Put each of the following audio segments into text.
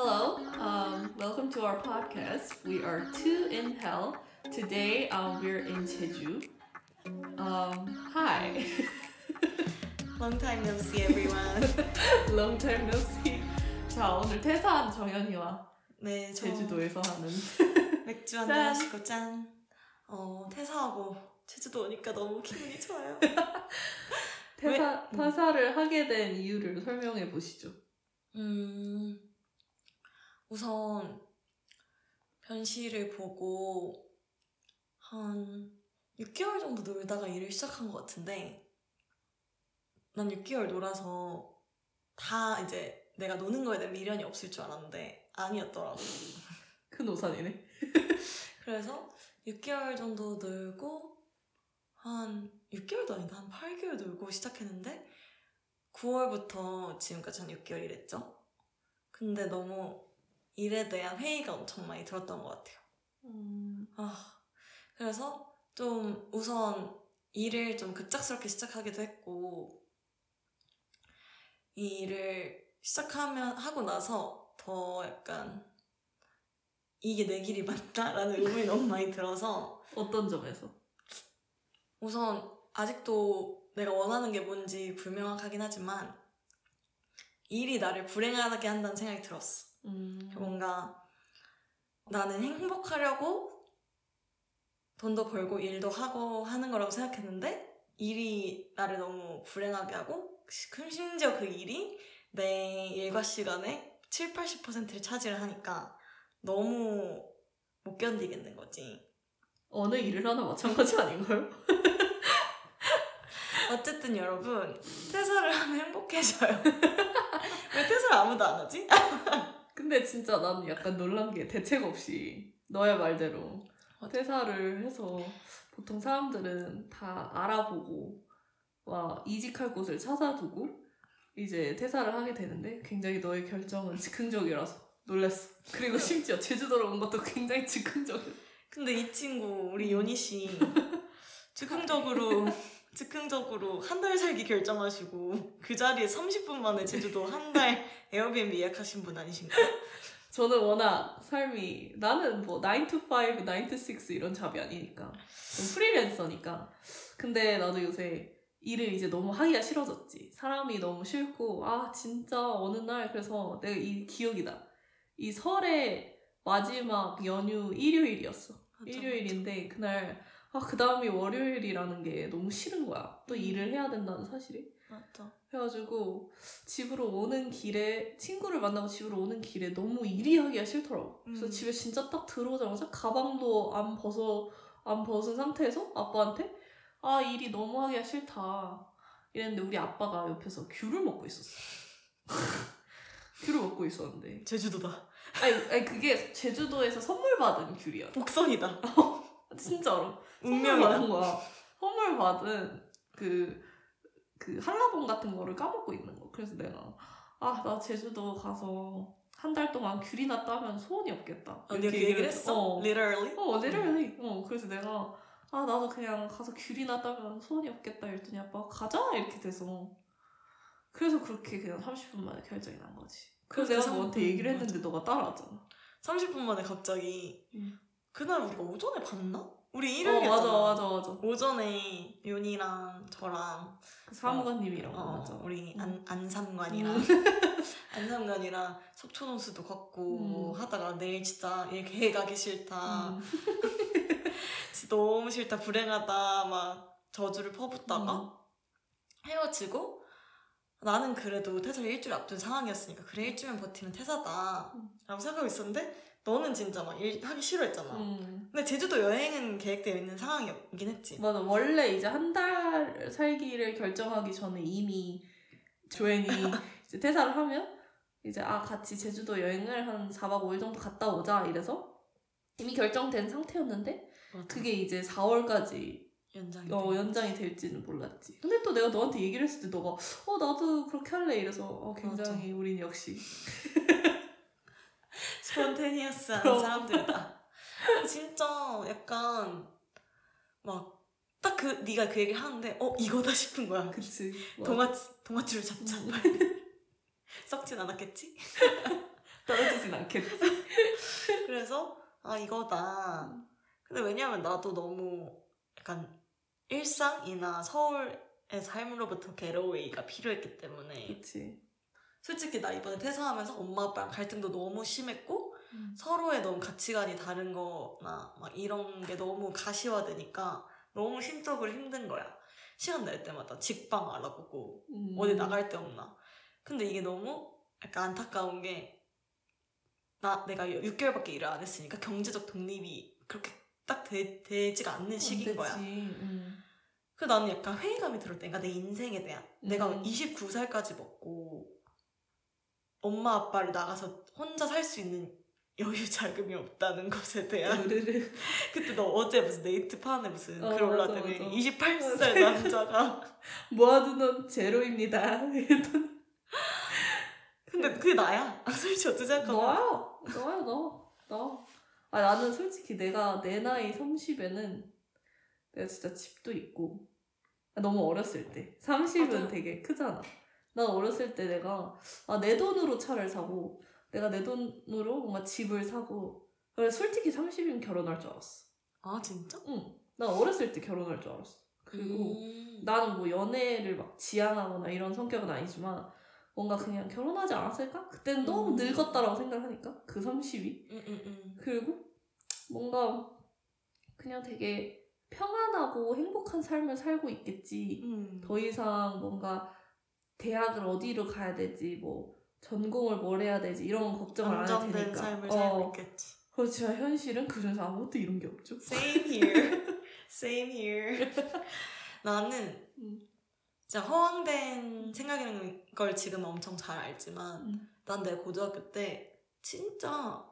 Hello, um, welcome to our podcast. We are two in hell. Today, um, we're in Jeju. Um, hi. Long time no see everyone. Long time no see. 자, 오늘 퇴사한 정연이와 네, 저 제주도에서 하는 맥주 짠. 한잔 하시고 짠. 어, 퇴사하고 제주도 오니까 너무 기분이 좋아요. 퇴사, 퇴사를 하게 된 이유를 설명해 보시죠. 음, 우선 변시를 보고 한 6개월 정도 놀다가 일을 시작한 것 같은데 난 6개월 놀아서 다 이제 내가 노는 거에 대한 미련이 없을 줄 알았는데 아니었더라고. 큰 오산이네. 그래서 6개월 정도 놀고 한 6개월도 아니다 한 8개월 놀고 시작했는데 9월부터 지금까지 한 6개월 일했죠. 근데 너무 일에 대한 회의가 엄청 많이 들었던 것 같아요. 음, 아 그래서 좀 우선 일을 좀 급작스럽게 시작하기도 했고 이 일을 시작하면 하고 나서 더 약간 이게 내 길이 맞다라는 의문이 너무 많이 들어서 어떤 점에서? 우선 아직도 내가 원하는 게 뭔지 불명확하긴 하지만 일이 나를 불행하게 한다는 생각이 들었어. 음, 뭔가 나는 행복하려고 돈도 벌고 일도 하고 하는 거라고 생각했는데 일이 나를 너무 불행하게 하고 그 심지어 그 일이 내 일과 시간의 7, 80%를 차지를 하니까 너무 못 견디겠는 거지. 어느 일을 하나 마찬가지 아닌가요? 어쨌든 여러분 퇴사를 하면 행복해져요. 왜 퇴사를 아무도 안 하지? 근데 진짜 나는 약간 놀란 게 대책 없이 너의 말대로 맞아. 퇴사를 해서 보통 사람들은 다 알아보고 와 이직할 곳을 찾아두고 이제 퇴사를 하게 되는데 굉장히 너의 결정은 즉흥적이라서 놀랬어. 그리고 심지어 제주도로 온 것도 굉장히 즉흥적이었어. 근데 이 친구 우리 요니 씨 즉흥적으로 즉흥적으로 한 달 살기 결정하시고 그 자리에 30분 만에 제주도 한 달 에어비앤비 예약하신 분 아니신가요? 저는 워낙 삶이 나는 뭐 9 to 5, 9 to 6 이런 잡이 아니니까. 좀 프리랜서니까. 근데 나도 요새 일을 이제 너무 하기가 싫어졌지. 사람이 너무 싫고 아 진짜 어느 날 그래서 내가 이 기억이다 이 설의 마지막 연휴 일요일이었어. 일요일인데 그날 아 그 다음이 월요일이라는 게 너무 싫은 거야 또 음. 일을 해야 된다는 사실이 맞다. 해가지고 집으로 오는 길에 친구를 만나고 집으로 오는 길에 너무 일이 하기가 싫더라고. 그래서 음. 집에 진짜 딱 들어오자마자 가방도 안 벗어 안 벗은 상태에서 아빠한테 아 일이 너무 하기가 싫다 이랬는데 우리 아빠가 옆에서 귤을 먹고 있었어. 귤을 먹고 있었는데 제주도다. 아니, 아니 그게 제주도에서 선물 받은 귤이야. 복선이다. 진짜로. 선물. 받은 거야. 선물 받은 그, 그 한라봉 같은 거를 까먹고 있는 거. 그래서 내가, 아, 나 제주도 가서 한 달 동안 귤이나 따면 소원이 없겠다. 언니 그 얘기를 했어? 어, Literally? 어, literally. 어, 그래서 내가, 아, 나도 그냥 가서 귤이나 따면 소원이 없겠다. 이랬더니 아빠가 가자! 이렇게 돼서. 그래서 그렇게 그냥 30분 만에 결정이 난 거지. 그래서 내가 너한테 음, 얘기를. 했는데 너가 따라왔잖아. 30분 만에 갑자기 음. 그날 우리가 오전에 봤나? 우리 어, 일요일이었잖아. 맞아, 맞아, 맞아. 오전에 윤이랑 저랑 그 사무관님이랑 어, 만났잖아. 우리 음. 안, 안삼관이랑 안삼관이랑 속초노수도 걷고 음. 하다가 내일 진짜 일 계획하기 싫다 음. 진짜 너무 싫다 불행하다 막 저주를 퍼붓다가 음. 헤어지고 나는 그래도 퇴사를 일주일 앞둔 상황이었으니까 그래 일주일만 버티면 퇴사다 음. 라고 생각하고 있었는데 너는 진짜 막 일 하기 싫어했잖아 음. 근데 제주도 여행은 계획되어 있는 상황이긴 했지 맞아. 원래 이제 한 달 살기를 결정하기 전에 이미 조앤이 이제 퇴사를 하면 이제 아 같이 제주도 여행을 한 4박 5일 정도 갔다 오자 이래서 이미 결정된 상태였는데 맞아. 그게 이제 4월까지 연장이 어, 연장이 될지는 몰랐지. 근데 또 내가 너한테 얘기를 했을 때 너가 어 나도 그렇게 할래 이래서 어, 굉장히 우린 역시 스폰테니어스한. 사람들이다. 진짜 약간 막 딱 그 네가 그 얘기를 하는데 어 이거다 싶은 거야. 그치. 뭐 동아 동아줄을 잡자. 음. 썩진 않았겠지? 떨어지진 않겠지. 그래서 아 이거다. 근데 왜냐면 나도 너무 약간 일상이나 서울의 삶으로부터 게러웨이가 필요했기 때문에 그치. 솔직히 나 이번에 퇴사하면서 엄마 아빠랑 갈등도 너무 심했고 음. 서로의 너무 가치관이 다른 거나 막 이런 게 너무 가시화되니까 너무 심적으로 힘든 거야. 시간 날 때마다 직방 알아보고 음. 어디 나갈 데 없나. 근데 이게 너무 약간 안타까운 게 나 내가 6개월밖에 일을 안 했으니까 경제적 독립이 그렇게 딱 되, 되지가 않는 시기인 거야. 안 되지. 음. 그 나는 약간 회의감이 들을 때니까 내 인생에 대한 내가 음. 29살까지 먹고 엄마 아빠를 나가서 혼자 살 수 있는 여유 자금이 없다는 것에 대한 으르르. 그때 너 어제 무슨 네이트 판에 무슨 어, 글 맞아. 28살 맞아. 남자가 모아둔 돈 제로입니다. 근데 그게 나야 솔직히 어떻게 생각하면 너야. 너야 너. 너. 아 나는 솔직히 내가 내 나이 30에는 내가 진짜 집도 있고 아, 너무 어렸을 때 30은 맞아. 되게 크잖아. 난 어렸을 때 내가 아, 내 돈으로 차를 사고 내가 내 돈으로 뭔가 집을 사고 그래 솔직히 30이면 결혼할 줄 알았어. 아 진짜? 응. 난 어렸을 때 결혼할 줄 알았어. 그리고 음. 나는 뭐 연애를 막 지향하거나 이런 성격은 아니지만 뭔가 그냥 결혼하지 않았을까? 그때는 너무 음. 늙었다라고 생각하니까 그 30이 음, 음, 음. 그리고 뭔가 그냥 되게 평안하고 행복한 삶을 살고 있겠지 음. 더 이상 뭔가 대학을 어디로 가야 되지 뭐 전공을 뭘 해야 되지 이런 건 걱정을 안 해도 되니까 삶을 어, 살고 있겠지 그렇지만 현실은 그중에서 아무것도 이런 게 없죠 Same here Same here 나는 음. 진짜 허황된 생각이라는 걸 지금 엄청 잘 알지만 음. 난내 고등학교 때 진짜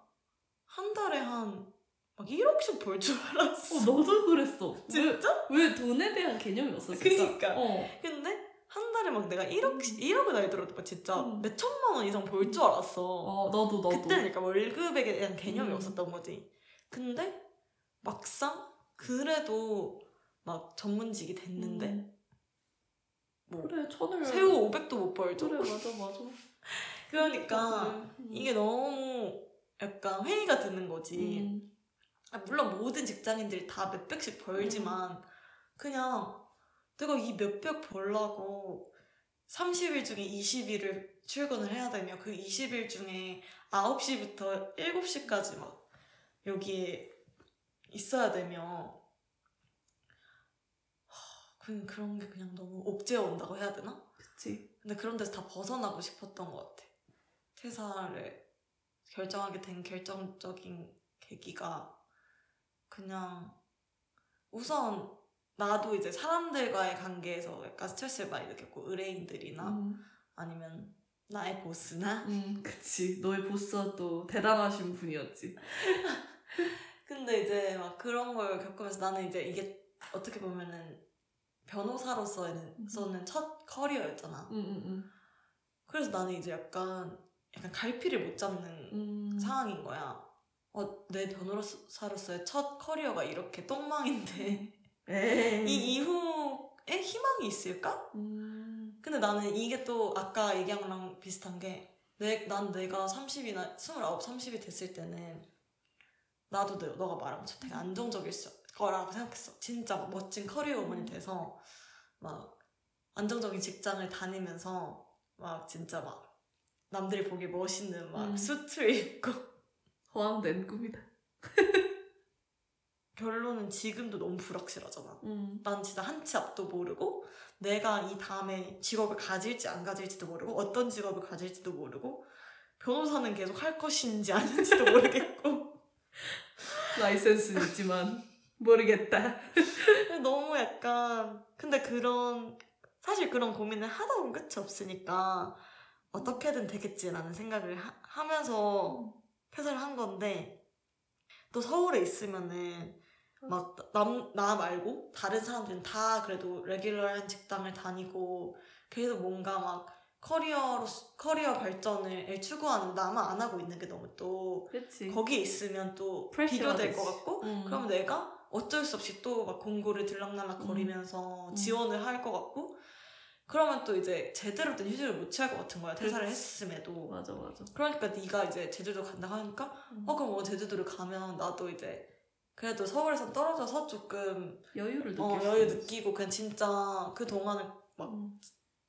한 달에 한 막 1억씩 벌 줄 알았어. 어, 너도 그랬어 진짜? 왜, 왜 돈에 대한 개념이 없었을까? 그니까. 어. 근데 한 달에 막 내가 1억, 1억은 아니더라도 막 진짜 음. 몇 천만 원 이상 벌 줄 알았어. 어, 나도, 나도. 그때는 약간 월급에 대한 개념이 음. 없었던 거지. 근데 막상 그래도 막 전문직이 됐는데 음. 뭐 그래, 천을. 새우 500도 못 벌죠. 그래, 맞아, 맞아. 그러니까 음. 이게 너무 약간 회의가 드는 거지. 음. 아, 물론 모든 직장인들이 다 몇백씩 벌지만 그냥 내가 이 몇백 벌라고 30일 중에 20일을 출근을 해야 되며 그 20일 중에 9시부터 7시까지 막 여기에 있어야 되며 그냥 그런 게 그냥 너무 옥죄어 온다고 해야 되나? 그치. 근데 그런 데서 다 벗어나고 싶었던 것 같아. 퇴사를 결정하게 된 결정적인 계기가 그냥 우선 나도 이제 사람들과의 관계에서 약간 스트레스를 많이 느꼈고 의뢰인들이나 음. 아니면 나의 보스나 음, 그치. 너의 보스가 또 대단하신 분이었지. 근데 이제 막 그런 걸 겪으면서 나는 이제 이게 어떻게 보면은 변호사로서는 서는 첫 커리어였잖아. 음, 음, 그래서 나는 이제 약간 약간 갈피를 못 잡는 음. 음. 상황인 거야. 어, 내 변호사로서의 첫 커리어가 이렇게 똥망인데 에이. 이 이후에 희망이 있을까? 음. 근데 나는 이게 또 아까 얘기한 거랑 비슷한 게 내, 난 내가 30이나 29, 30이 됐을 때는 나도 너, 너가 말한 것처럼 되게 안정적일 수- 거라고 생각했어. 진짜 막 멋진 커리어 우먼이 돼서 막 안정적인 직장을 다니면서 막 진짜 막 남들이 보기 멋있는 막 음. 수트를 입고 허황된 꿈이다. 결론은 지금도 너무 불확실하잖아. 음. 난 진짜 한 치 앞도 모르고 내가 이 다음에 직업을 가질지 안 가질지도 모르고 어떤 직업을 가질지도 모르고 변호사는 계속 할 것인지 아닌지도 모르겠고 라이센스는 있지만 모르겠다. 너무 약간 근데 그런 사실 그런 고민을 하다 보면 끝이 없으니까 어떻게든 되겠지라는 생각을 하, 면서 퇴사를 한 건데 또 서울에 있으면은 막남나 말고 다른 사람들은 다 그래도 레귤러한 직장을 다니고 그래도 뭔가 막 커리어로 커리어 발전을 추구하는 나만 안 하고 있는 게 너무 또 그치. 거기에 있으면 또 비교될. 것 같고 음. 그러면 내가 어쩔 수 없이 또 막 공고를 들락날락 거리면서 음. 지원을 할 것 같고 그러면 또 이제 제대로 된 휴식을 못 취할 것 같은 거야 퇴사를 했음에도 맞아 맞아. 그러니까 네가 이제 제주도 간다고 하니까 음. 어 그럼 뭐 제주도를 가면 나도 이제 그래도 서울에서 떨어져서 조금 여유를 느낄 어, 수 여유. 느끼고 그냥 진짜 그 동안을 막 음.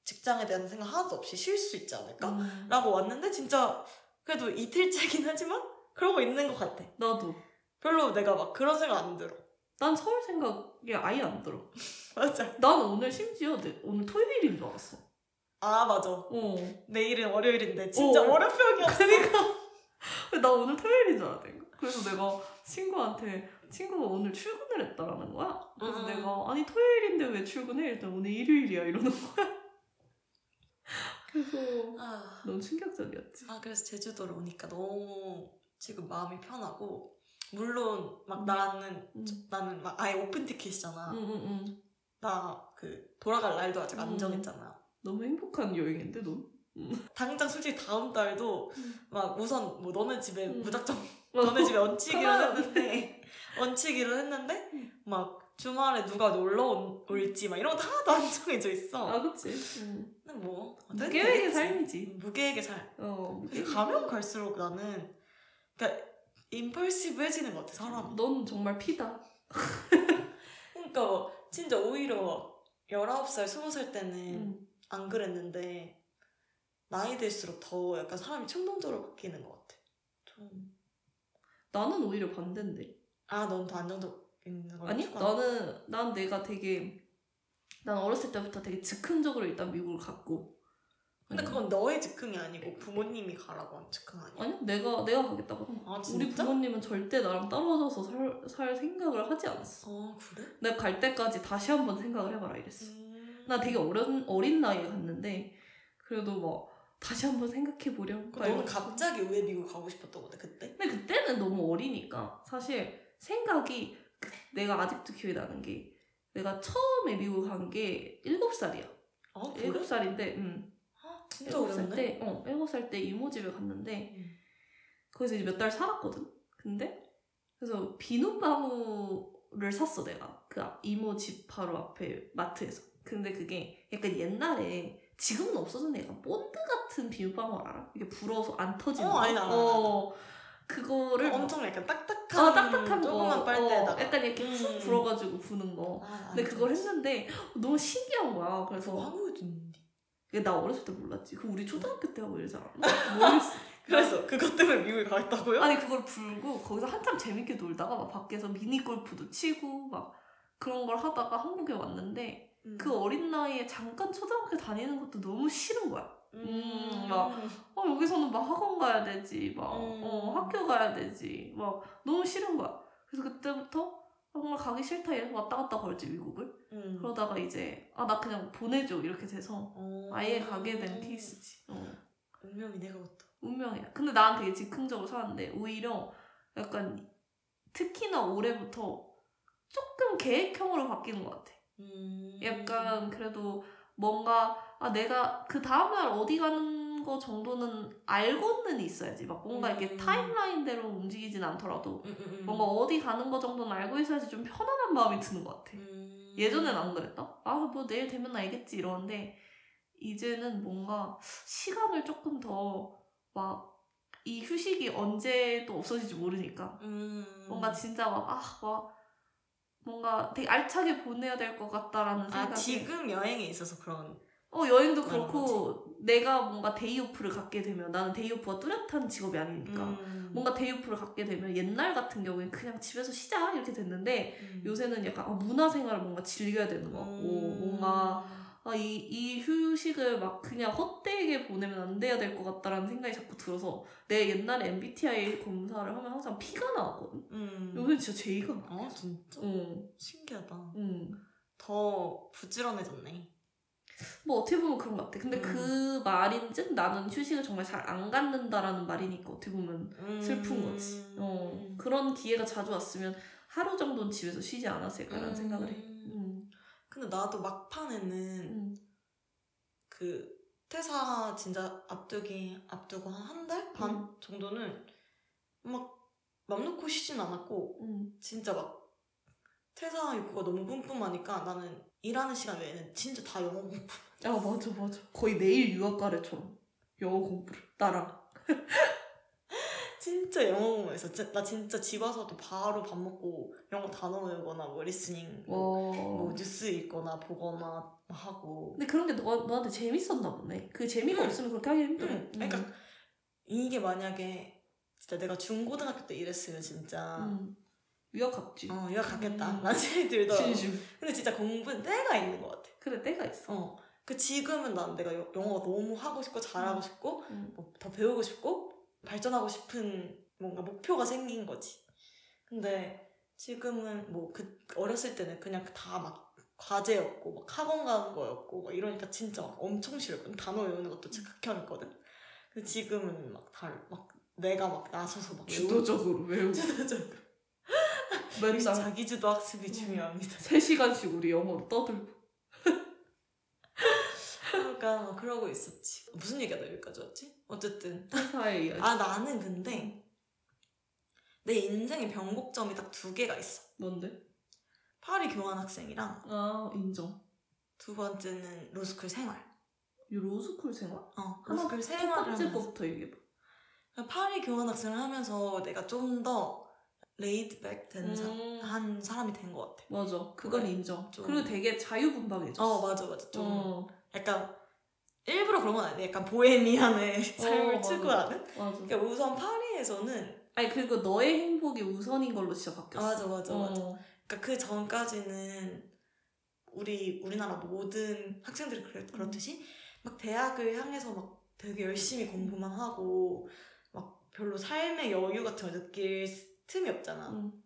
직장에 대한 생각 하나도 없이 쉴 수 있지 않을까? 음. 라고 왔는데 진짜 그래도 이틀째긴 하지만 그러고 있는 것 같아. 나도. 별로 내가 막 그런 생각 안 들어. 난 서울 생각이 아예 안 들어. 맞아. 나는 오늘 심지어 내, 오늘 토요일인 줄 알았어. 아 맞아. 어. 내일은 월요일인데 진짜 어. 월요병이었어. 그니까. 나 오늘 토요일인 줄 알았다니까. 그래서 내가 친구한테 친구가 오늘 출근을 했다라는 거야. 그래서 음. 내가 아니 토요일인데 왜 출근해? 일단 오늘 일요일이야 이러는 거야. 그래서 아, 너무 충격적이었지. 아 그래서 제주도를 오니까 너무 지금 마음이 편하고 물론 막 음. 나는 음. 나는 막 아예 오픈 티켓이잖아. 응응응. 나그 돌아갈 날도 아직 안 음. 정했잖아. 너무 행복한 여행인데 너? 당장 솔직히 다음 달도 음. 막 우선 뭐 너네 집에 음. 무작정 너네 집에 얹히기로. 했는데 얹히기로 했는데 음. 막 주말에 누가 놀러 온- 올지 막 이런 거 하나도 안 정해져 있어. 아 그치. 응. 근데 뭐 무계획의. 삶이지. 무계획의 삶. 어. 가면 갈수록 나는 그러니까 임펄시브해지는 것 같아 사람. 넌 정말 피다. 그러니까 뭐 진짜 오히려 19살, 20살 때는 응. 안 그랬는데 나이 들수록 더 약간 사람이 충동적으로 바뀌는 것 같아. 좀. 나는 오히려 반대인데. 아, 넌 더 안정적 있는 걸 아니 추구하는 나는 난 내가 되게 난 어렸을 때부터 되게 즉흥적으로 일단 미국을 갔고 근데 음. 그건 너의 즉흥이 아니고 부모님이 가라고 한 즉흥 아니야? 아니 내가 내가 가겠다고. 아, 우리 진짜? 부모님은 절대 나랑 떨어져서 살, 살 생각을 하지 않았어 어, 그래? 내가 갈 때까지 다시 한번 생각을 해봐라 이랬어 음. 나 되게 어린, 어린 나이에 갔는데 그래도 막 다시 한번 생각해보렴 그럼 너는 갑자기 왜 미국 가고 싶었던 건데 그때? 근데 그때는 너무 어리니까 사실 생각이 그- 내가 아직도 기억이 나는 게 내가 처음에 미국 간 게 7살이야 아, 일 7살인데 음. 아, 진짜 어렸네. 때, 어, 일곱 살때 이모 집에 갔는데 음. 거기서 이제 몇 달 살았거든. 근데 그래서 비눗방울을 샀어 내가 그 앞- 이모 집 바로 앞에 마트에서. 근데 그게 약간 옛날에 지금은 없어졌네 약간 본드 같은 비눗방울 알아? 이게 불어서 안 터지는 어, 거. 알아, 알아, 어, 그거를 막- 엄청 약간 딱딱한 어, 딱딱한 조그만 거. 빨대에다가 어, 약간 이렇게 푹 음. 불어가지고 부는 거. 아, 근데 그걸. 했는데 너무 신기한 거야. 그래서 그거 한국에도 있는데 이게 나 어렸을 때 몰랐지. 그 우리 초등학교 때 하고 이러지 않았나? 모르겠어. 그래서 그것 때문에 미국에 가겠다고요? 아니 그걸 불고 거기서 한참 재밌게 놀다가 막 밖에서 미니 골프도 치고 막 그런 걸 하다가 한국에 왔는데 음. 그 어린 나이에 잠깐 초등학교 다니는 것도 너무 싫은 거야. 음, 막 어 여기서는 막 학원 가야 되지, 막 음. 어, 학교 가야 되지, 막 너무 싫은 거야. 그래서 그때부터 정말 가기 싫다 이래서 왔다 갔다 걸지 미국을. 음. 그러다가 이제 아 나 그냥 보내줘 이렇게 돼서 어. 아예 가게 된 케이스지. 어. 운명이 내가 왔다. 운명이야. 근데 난 되게 즉흥적으로 살았는데 오히려 약간 특히나 올해부터 조금 계획형으로 바뀌는 것 같아. 음. 약간 그래도 뭔가 아 내가 그 다음날 어디 가는 거 정도는 알고는 있어야지. 막 뭔가 이렇게 음. 타임라인대로 움직이진 않더라도 음, 음, 음. 뭔가 어디 가는 거 정도는 알고 있어야지 좀 편안한 마음이 드는 것 같아. 음. 예전엔 안 그랬다? 아, 뭐 내일 되면 알겠지 이러는데 이제는 뭔가 시간을 조금 더 막 이 휴식이 언제 또 없어질지 모르니까 음. 뭔가 진짜 막 아, 막 뭔가 되게 알차게 보내야 될 것 같다라는 아 생각이 지금 여행에 있어서 그런 어 여행도 그렇고 내가 뭔가 day off를 갖게 되면 나는 day off가 뚜렷한 직업이 아니니까 음. 뭔가 day off를 갖게 되면 옛날 같은 경우엔 그냥 집에서 쉬자 이렇게 됐는데 음. 요새는 약간 아, 문화생활을 뭔가 즐겨야 되는 것 같고 음. 뭔가 아, 이, 이 휴식을 막 그냥 헛되게 보내면 안 돼야 될 것 같다라는 생각이 자꾸 들어서 내 옛날에 MBTI 검사를 하면 항상 P가 나왔거든. 음. 요새 진짜 J가 나와. 어 진짜 응, 신기하다. 응. 더 부지런해졌네. 뭐 어떻게 보면 그런 것 같아. 근데 음. 그 말인즉 나는 휴식을 정말 잘 안 갖는다라는 말이니까 어떻게 보면 슬픈 거지. 음. 어, 그런 기회가 자주 왔으면 하루 정도는 집에서 쉬지 않았을까라는 음. 생각을 해. 음, 근데 나도 막판에는 음, 그 퇴사 진짜 앞두기 앞두고 한 한 달반 음. 정도는 막 맘 놓고 쉬진 않았고 음. 진짜 막 퇴사 욕구가 너무 뿜뿜하니까 나는 일하는 시간 외에는 진짜 다 영어 공부 아 맞아 맞아. 거의 매일 유학 갈 애처럼 영어 공부를 나랑. 진짜 영어 공부했어. 진짜- 나 진짜 집 와서도 바로 밥 먹고 영어 단어 외우거나 뭐 listening 뭐, 뭐 와. 뉴스 읽거나 보거나 하고. 근데 그런 게 너, 너한테 재밌었나 보네. 그 재미가 응. 없으면 그렇게 하기 힘들어. 응. 그러니까 이게 만약에 진짜 내가 중고등학교 때 이랬으면 진짜 음. 유학 갔지. 어 유학 가겠다. 음. 난 생각이 들더라고. 진심. 근데 진짜 공부는 때가 있는 것 같아. 그래 때가 있어. 어. 그 지금은 난 내가 여- 영어가 너무 하고 싶고 잘하고 음. 싶고 음. 뭐 더 배우고 싶고 발전하고 싶은 뭔가 목표가 생긴 거지. 근데 지금은 뭐 그 어렸을 때는 그냥 다 막 과제였고 막 학원 가는 거였고 막 이러니까 진짜 막 엄청 싫었거든. 단어 외우는 것도 진짜 극혐했거든. 근데 지금은 막 다막 내가 막 나서서 막 주도적으로 외우고 주도적으로 맨날 자기주도 학습이 중요합니다. 3시간씩 우리 영어로 떠들고 그러니까 막 그러고 있었지. 무슨 얘기하다 여기까지 왔지? 어쨌든 회사의 이야기. 아 나는 근데 내 인생의 변곡점이 딱 두 개가 있어. 뭔데? 파리 교환학생이랑 아 인정. 두 번째는 로스쿨 생활. 이 로스쿨 생활? 어, 로스쿨 첫 생활을 번째 하면서 거부터 얘기해봐. 파리 교환학생을 하면서 내가 좀더 laid back 된 사, 음. 한 사람이 된 것 같아. 맞아. 그건 그래. 인정. 좀. 그리고 되게 자유분방해졌어. 어 맞아 맞아 좀 어, 약간 일부러 그런 건 아니야. 약간 보헤미안의 삶을 맞아. 추구하는. 맞아. 그러니까 우선 파리에서는 아니 그리고 너의 행복이 우선인 걸로 진짜 아, 바뀌었어. 맞아 맞아 맞아. 어. 그러니까 그 전까지는 우리 우리나라 모든 학생들이 그렇, 그렇듯이 막 대학을 향해서 막 되게 열심히 공부만 하고 막 별로 삶의 여유 같은 걸 느낄 틈이 없잖아. 음.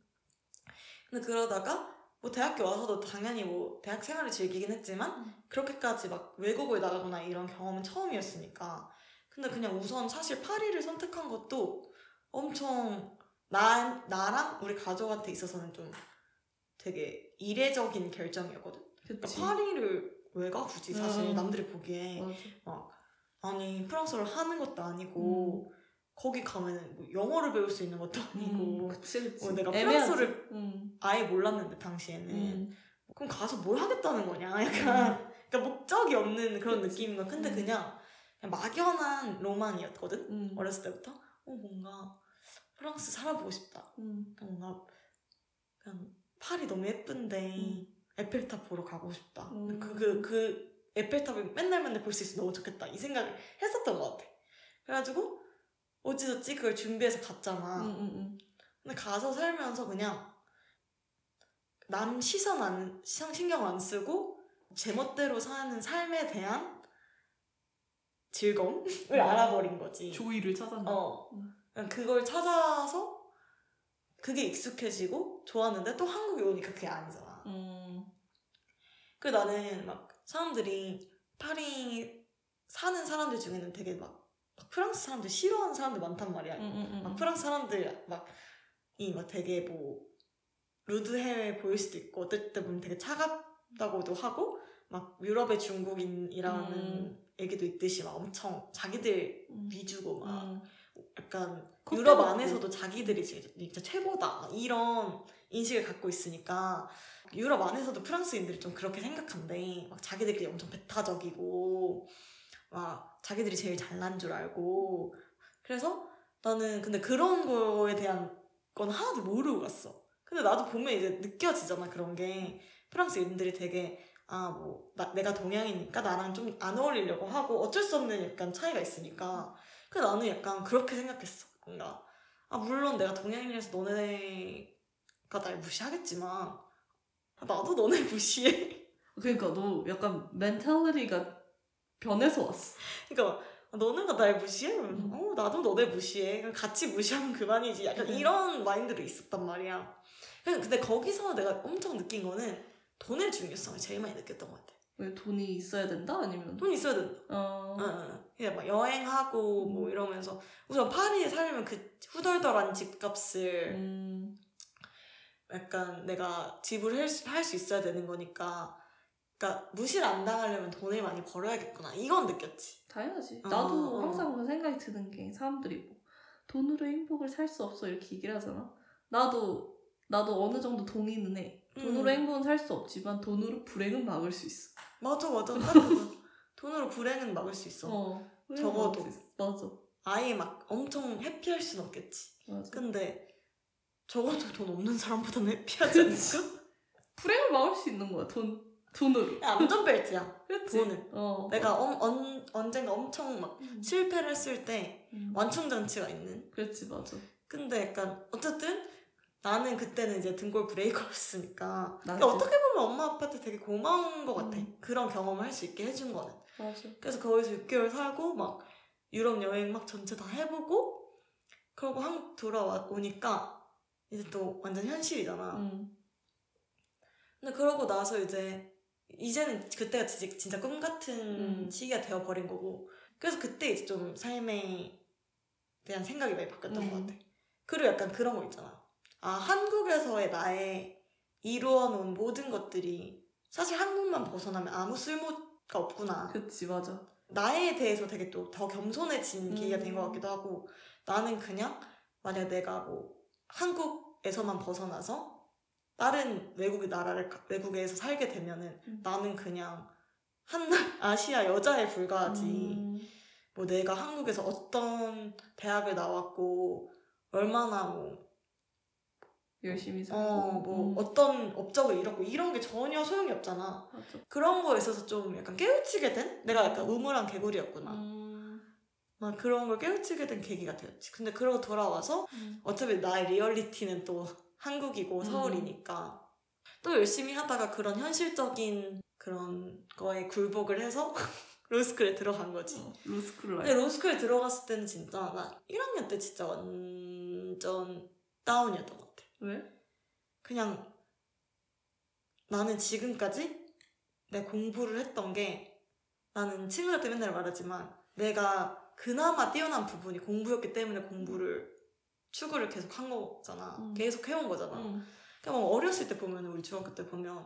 근데 그러다가 뭐 대학교 와서도 당연히 뭐 대학 생활을 즐기긴 했지만 음. 그렇게까지 막 외국을 나가거나 이런 경험은 처음이었으니까. 근데 그냥 우선 사실 파리를 선택한 것도 엄청 나, 나랑 우리 가족한테 있어서는 좀 되게 이례적인 결정이었거든. 그러니까. 파리를 왜 가 굳이 사실 음. 남들이 보기에 맞아. 아니 프랑스어를 하는 것도 아니고 거기 가면은 뭐 영어를 배울 수 있는 것도 아니고 음, 그치 그치. 어, 내가. 프랑스어를 음. 아예 몰랐는데 당시에는 음. 그럼 가서 뭘 하겠다는 거냐 약간 그러니까 목적이 없는 그런 그치. 느낌인 거야 근데 음. 그냥, 그냥 막연한 로망이었거든 음. 어렸을 때부터 어 뭔가 프랑스 살아보고 싶다 음. 뭔가 그냥 파리 너무 예쁜데 음. 에펠탑 보러 가고 싶다 음. 그, 그, 그 에펠탑을 맨날 맨날 볼 수 있어 너무 좋겠다 이 생각을 했었던 것 같아 그래가지고 어찌저찌 그걸 준비해서 갔잖아 음, 음, 음. 근데 가서 살면서 그냥 남 시선 안 시선 신경 안 쓰고 제멋대로 사는 삶에 대한 즐거움을 알아버린 거지. 조이를 찾았나? 어. 음. 그냥 그걸 찾아서 그게 익숙해지고 좋았는데 또 한국에 오니까 그게 아니잖아. 음. 그 나는 막 사람들이 파리 사는 사람들 중에는 되게 막, 막 프랑스 사람들 싫어하는 사람들 많단 말이야. 음, 음, 음. 막 프랑스 사람들 막 이 막 되게 뭐 루드해 보일 수도 있고 어떨 때 보면 되게 차갑다고도 하고 막 유럽의 중국인이라는 음. 얘기도 있듯이 막 엄청 자기들 음. 위주고 막 음. 약간 유럽. 안에서도 자기들이 진짜 최고다 막 이런 인식을 갖고 있으니까 유럽 안에서도 프랑스인들이 좀 그렇게 생각한대 막 자기들끼리 엄청 배타적이고 막 자기들이 제일 잘난 줄 알고. 그래서 나는 근데 그런 거에 대한 건 하나도 모르고 갔어. 근데 나도 보면 이제 느껴지잖아 그런 게. 프랑스인들이 되게 아 뭐 내가 동양이니까 나랑 좀 안 어울리려고 하고 어쩔 수 없는 약간 차이가 있으니까. 그래서 나는 약간 그렇게 생각했어 뭔가. 아 물론 내가 동양인이라서 너네가 날 무시하겠지만 아, 나도 너네 무시해. 그러니까 너 약간 멘탈리티가 변해서 왔어. 그러니까 아, 너네가 날 무시해? 음. 어 나도 너네 무시해 같이 무시하면 그만이지 약간 음. 이런 마인드로 있었단 말이야 근데 거기서 내가 엄청 느낀 거는 돈의 중요성을 제일 많이 느꼈던 것 같아 왜 돈이 있어야 된다? 아니면 돈 있어야 된다 어. 응, 응. 그냥 막 여행하고 뭐 음. 이러면서 우선 파리에 살면 그 후덜덜한 집값을 음. 약간 내가 지불할 수, 할 수 있어야 되는 거니까 그러니까 무시를 안 당하려면 돈을 많이 벌어야겠구나 이건 느꼈지 당연하지. 어, 나도 어. 항상 그 생각이 드는 게 사람들이 뭐 돈으로 행복을 살 수 없어 이렇게 얘기를 하잖아. 나도 나도 어느 정도 동의는 해. 돈으로 음. 행복은 살 수 없지만 돈으로 불행은 막을 수 있어. 맞아 맞아 돈으로 불행은 막을 수 있어. 어. 적어도. 맞아. 아예 막 엄청 해피할 순 없겠지. 맞아. 근데 적어도 돈 없는 사람보다는 해피하지 않을까? 불행을 막을 수 있는 거야. 돈 돈으로. 야, 안전벨트야. 그렇지. 돈을. 어. 내가 엄, 언, 언젠가 엄청 막 음. 실패를 했을 때 음. 완충장치가 있는. 그렇지 맞아. 근데 약간 어쨌든 나는 그때는 이제 등골 브레이커였으니까 나도. 어떻게 보면 엄마 아빠한테 되게 고마운 것 같아. 음. 그런 경험을 할 수 있게 해준 거는. 맞아. 그래서 거기서 6개월 살고 막 유럽 여행 막 전체 다 해보고 그러고 한국 돌아오니까 이제 또 완전 현실이잖아. 음. 근데 그러고 나서 이제 이제는 그때가 진짜, 진짜 꿈 같은 음. 시기가 되어버린 거고 그래서 그때 이제 좀 삶에 대한 생각이 많이 바뀌었던 음. 것 같아. 그리고 약간 그런 거 있잖아. 아 한국에서의 나의 이루어놓은 모든 것들이 사실 한국만 벗어나면 아무 쓸모가 없구나. 그렇지 맞아. 나에 대해서 되게 또 더 겸손해진 계기가 된것 음. 같기도 하고 나는 그냥 만약 내가 뭐 한국에서만 벗어나서 다른 외국의 나라를 가- 외국에서 살게 되면은 음. 나는 그냥 한 아시아 여자에 불과하지 음. 뭐 내가 한국에서 어떤 대학을 나왔고 얼마나 뭐 열심히 살고. 어, 뭐 음. 어떤 업적을 이뤘고 이런 게 전혀 소용이 없잖아. 맞아. 그런 거에 있어서 좀 약간 깨우치게 된? 내가 약간 우물한 개구리였구나. 음. 막 그런 걸 깨우치게 된 계기가 되었지. 근데 그러고 돌아와서 음. 어차피 나의 리얼리티는 또 한국이고 음. 서울이니까 또 열심히 하다가 그런 현실적인 그런 거에 굴복을 해서 로스쿨에 들어간 거지. 어, 로스쿨 근데. 로스쿨에 들어갔을 때는 진짜 나 1학년 때 진짜 완전 다운이었던 것 같아. 왜? 그냥 나는 지금까지 내 공부를 했던 게 나는 친구들한테 맨날 말하지만 내가 그나마 뛰어난 부분이 공부였기 때문에 공부를 추구를 계속 한 거잖아. 음. 계속 해온 거잖아. 음. 그러니까 막 어렸을 때 보면 우리 중학교 때 보면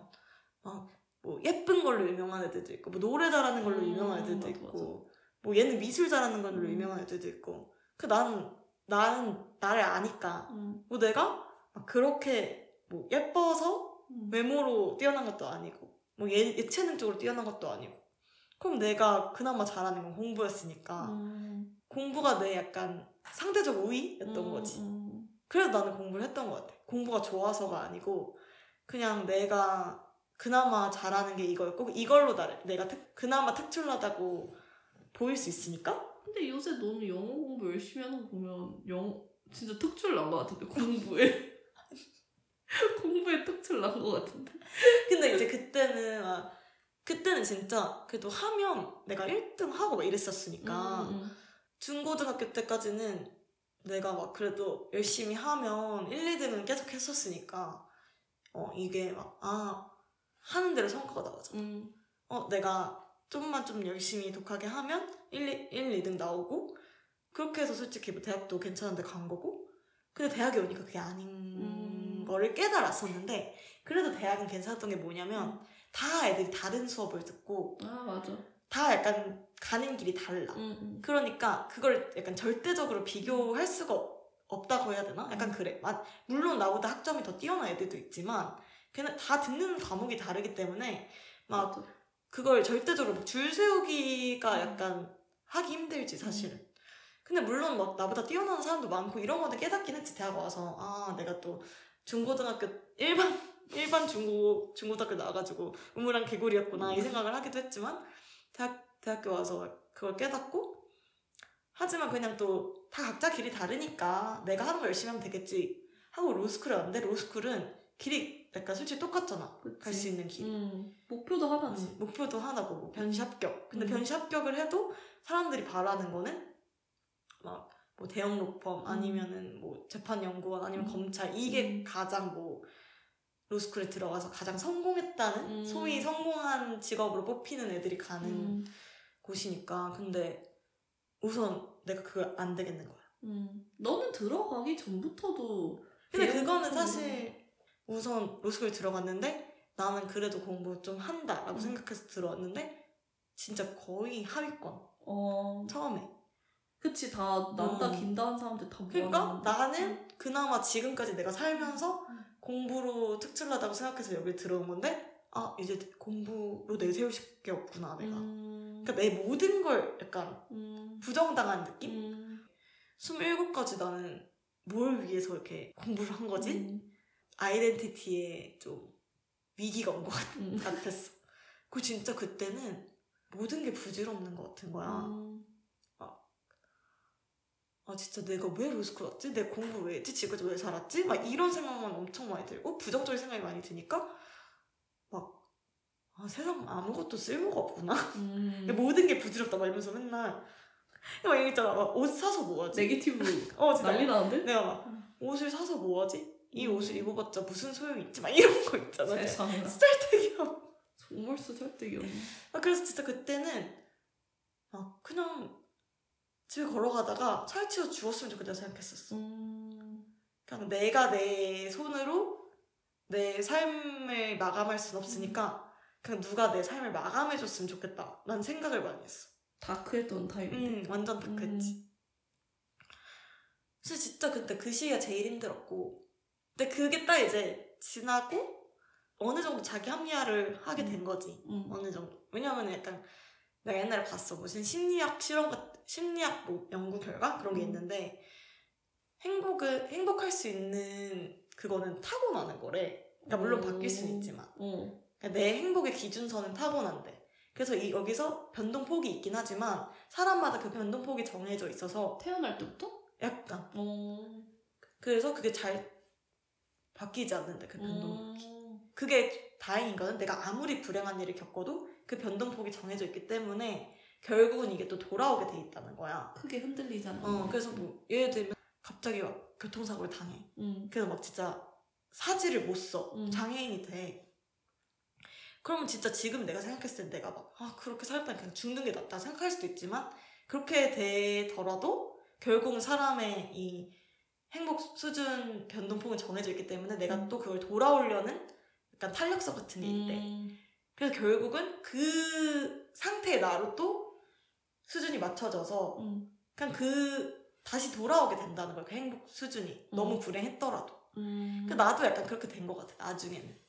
막 뭐 예쁜 걸로 유명한 애들도 있고 뭐 노래 잘하는 걸로 음, 유명한 애들도 맞아, 있고 뭐 얘는 미술 잘하는 걸로 음. 유명한 애들도 있고 그 나는 나는 나를 아니까 음. 뭐 내가 막 그렇게 뭐 예뻐서 음. 외모로 뛰어난 것도 아니고 뭐 예, 예체능 쪽으로 뛰어난 것도 아니고 그럼 내가 그나마 잘하는 건 공부였으니까 음. 공부가 내 약간 상대적 우위였던 음, 거지. 음. 그래서 나는 공부를 했던 것 같아. 공부가 좋아서가 아니고 그냥 내가 그나마 잘하는 게 이거였고 이걸로 나를 내가 특, 그나마 특출나다고 보일 수 있으니까? 근데 요새 너는 영어 공부 열심히 하는 거 보면 영 진짜 특출 난거 같은데 공부에. 공부에 특출 난거 같은데. 근데 이제 그때는 막 그때는 진짜 그래도 하면 내가 1등 하고 막 이랬었으니까 음, 중고등학교 때까지는 내가 막 그래도 열심히 하면 1, 2등은 계속 했었으니까 어 이게 막 아 하는 대로 성과가 나오잖아. 음. 어 내가 좀만 좀 열심히 독하게 하면 1, 1 2등 나오고 그렇게 해서 솔직히 뭐 대학도 괜찮은데 간 거고 근데 대학에 오니까 그게 아닌 음. 거를 깨달았었는데 그래도 대학은 괜찮았던 게 뭐냐면 다 애들이 다른 수업을 듣고 아 맞아. 다 약간 가는 길이 달라 음, 음. 그러니까 그걸 약간 절대적으로 비교할 수가 없- 없다고 해야 되나? 약간 그래. 아, 물론 나보다 학점이 더 뛰어난 애들도 있지만 걔는 다 듣는 과목이 다르기 때문에 막 맞아. 그걸 절대적으로 막줄 세우기가 약간 하기 힘들지 사실은. 근데 물론 막 나보다 뛰어난 사람도 많고 이런 것도 깨닫긴 했지 대학 와서 아 내가 또 중고등학교 일반 일반 중고 중고등학교 나와가지고 우물한 개구리였구나 이 생각을 하기도 했지만 대학 대학교 와서 그걸 깨닫고 하지만 그냥 또 다 각자 길이 다르니까 내가 하는 거 열심히 하면 되겠지 하고 로스쿨에 왔는데 로스쿨은 길이 약간 솔직히 똑같잖아. 갈 수 있는 길. 음. 목표도 하나지. 음, 목표도 하나고 뭐 변시 합격. 근데 음. 변시 합격을 해도 사람들이 바라는 거는 막 뭐 대형 로펌 아니면은 뭐 재판 연구원 아니면 음. 검찰 이게 음. 가장 뭐 로스쿨에 들어가서 가장 성공했다는 음. 소위 성공한 직업으로 뽑히는 애들이 가는 음. 곳이니까 근데 우선 내가 그거 안 되겠는 거야. 음. 너는 들어가기 전부터도 근데 그거는 사실 우선 로스쿨 들어갔는데 나는 그래도 공부 좀 한다라고 음. 생각해서 들어왔는데 진짜 거의 하위권 어. 처음에 그치 다 남다 음. 긴다 한 사람들 다 그러니까. 나는 그나마 지금까지 내가 살면서 음. 공부로 특출나다고 생각해서 여기 들어온 건데 아 이제 공부로 내세울 게 없구나 내가 음. 그러니까 내 모든 걸 약간 음. 부정당한 느낌? 음. 27까지 나는 뭘 위해서 이렇게 공부를 한 거지? 음. 아이덴티티에 좀 위기가 온것 음. 같았어. 그 진짜 그때는 모든 게 부질없는 것 같은 거야. 음. 아 진짜 내가 왜 로스쿨 왔지? 내가 공부 왜 했지? 지금까지 왜 살았지? 막 이런 생각만 엄청 많이 들고 부정적인 생각이 많이 드니까 막 아, 세상 아무것도 쓸모가 없구나. 음. 모든 게 부질없다 막 이러면서 맨날 막 얘기했잖아. 막 옷 사서 뭐하지? 네게티브 어 진짜 난리 나는데? 내가 막 옷을 사서 뭐하지? 이 음. 옷을 입어봤자 무슨 소용이 있지? 막 이런 거 있잖아. 세상에 쓸데기야. 정말 쓰잘데기 없네. 아, 그래서 진짜 그때는 막 그냥 집에 걸어가다가 차에 치워 주웠으면 좋겠다 생각했었어. 음. 그냥 내가 내 손으로 내 삶을 마감할 순 없으니까 그냥 누가 내 삶을 마감해줬으면 좋겠다. 난 생각을 많이 했어. 다크했던 타입인데. 음, 완전 다크했지. 그래서 진짜 그때 그 시기가 제일 힘들었고. 근데 그게 딱 이제 지나고 어느 정도 자기 합리화를 하게 된 거지. 음. 어느 정도. 왜냐면 약간 내가 옛날에 봤어. 무슨 심리학 실험 같, 심리학 뭐 연구 결과? 그런 게 음. 있는데 행복을, 행복할 수 있는 그거는 타고나는 거래. 그러니까 물론 바뀔 수는 오. 있지만. 어. 그러니까 내 행복의 기준선은 타고난대. 그래서 이, 여기서 변동폭이 있긴 하지만 사람마다 그 변동폭이 정해져 있어서 태어날 때부터? 약간 어. 그래서 그게 잘 바뀌지 않는데 그 변동폭이. 음. 그게 다행인 거는 내가 아무리 불행한 일을 겪어도 그 변동폭이 정해져 있기 때문에 결국은 이게 또 돌아오게 돼 있다는 거야. 크게 흔들리잖아. 어, 그래서 뭐 예를 들면 갑자기 막 교통사고를 당해. 음. 그래서 막 진짜 사지를 못 써. 음. 장애인이 돼. 그러면 진짜 지금 내가 생각했을 때 내가 막, 아, 그렇게 살 바에 그냥 죽는 게 낫다 생각할 수도 있지만, 그렇게 되더라도 결국은 사람의 이 행복 수준 변동폭은 정해져 있기 때문에 내가 음. 또 그걸 돌아오려는 약간 탄력성 같은 게 있대. 음. 그래서 결국은 그 상태의 나로 또 수준이 맞춰져서 음. 그냥 그 다시 돌아오게 된다는 거야. 그 행복 수준이. 음. 너무 불행했더라도. 음. 그 나도 약간 그렇게 된 것 같아. 나중에는.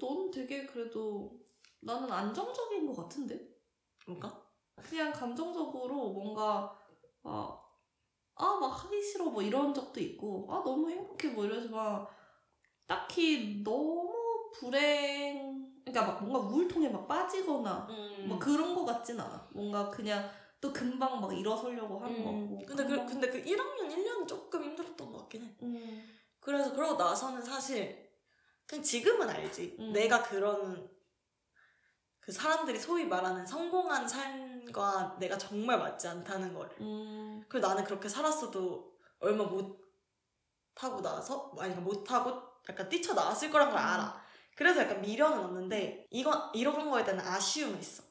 넌 되게 그래도 나는 안정적인 것 같은데? 뭔가? 그냥 감정적으로 뭔가 아, 아, 막 하기 싫어 뭐 이런 적도 있고 아, 너무 행복해 뭐 이러지만 딱히 너무 불행 그러니까 막 뭔가 우울통에 막 빠지거나 음. 뭐 그런 거 같진 않아. 뭔가 그냥 또 금방 막 일어서려고 하는 음. 거 같고. 근데 그, 근데 그 1학년, 1년 조금 힘들었던 것 같긴 해. 음. 그래서 그러고 나서는 사실 그냥 지금은 알지. 음. 내가 그런 그 사람들이 소위 말하는 성공한 삶과 내가 정말 맞지 않다는 걸. 음. 그리고 나는 그렇게 살았어도 얼마 못 하고 나서 아니 못 하고 약간 뛰쳐 나왔을 거란 걸 음. 알아. 그래서 약간 미련은 없는데 이거 이런 거에 대한 아쉬움은 있어.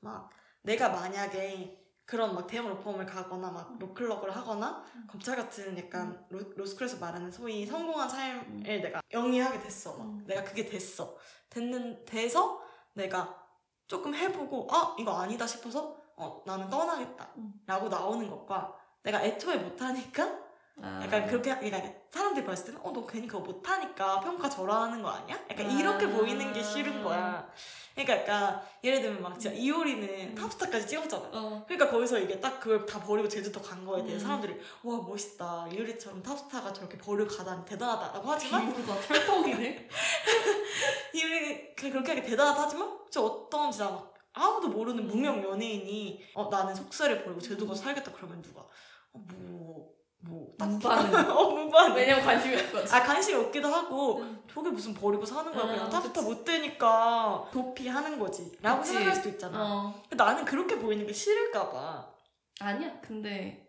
막 내가 만약에 그런 막 대형 로펌을 가거나 막 로클럭을 하거나 음. 검찰 같은 약간 로, 로스쿨에서 말하는 소위 성공한 삶을 내가 영위하게 됐어. 막 음. 내가 그게 됐어. 됐는 돼서 내가 조금 해보고 아 이거 아니다 싶어서 어 나는 떠나겠다. 음. 라고 나오는 것과 내가 애초에 못하니까 아. 약간 그렇게 그러니까 사람들이 봤을 때는 어너 괜히 그거 못하니까 평가 절하하는 거 아니야? 약간 아. 이렇게 보이는 게 싫은 거야. 그러니까 약간 예를 들면 막 진짜 이효리는 음. 탑스타까지 찍었잖아. 어. 그러니까 거기서 이게 딱 그걸 다 버리고 제주도 간 거에 대해 음. 사람들이 와 멋있다 이효리처럼 탑스타가 저렇게 버리고 가다니 대단하다라고 하지만 비유가 찰떡이네. 이효리 그렇게 하기 대단하다 하지만 진짜 어떤 진짜 막 아무도 모르는 음. 무명 연예인이 어 나는 속세를 버리고 제주도 가서 살겠다 그러면 누가 어 뭐 뭐 무반응. 어 무반 왜냐면 관심이 없거든. 아 관심이 없기도 하고 음. 저게 무슨 버리고 사는 거야 그냥 아, 탑스타 그치. 못 되니까 도피하는 거지 라고 그치. 생각할 수도 있잖아 어. 근데 나는 그렇게 보이는 게 싫을까 봐 아니야. 근데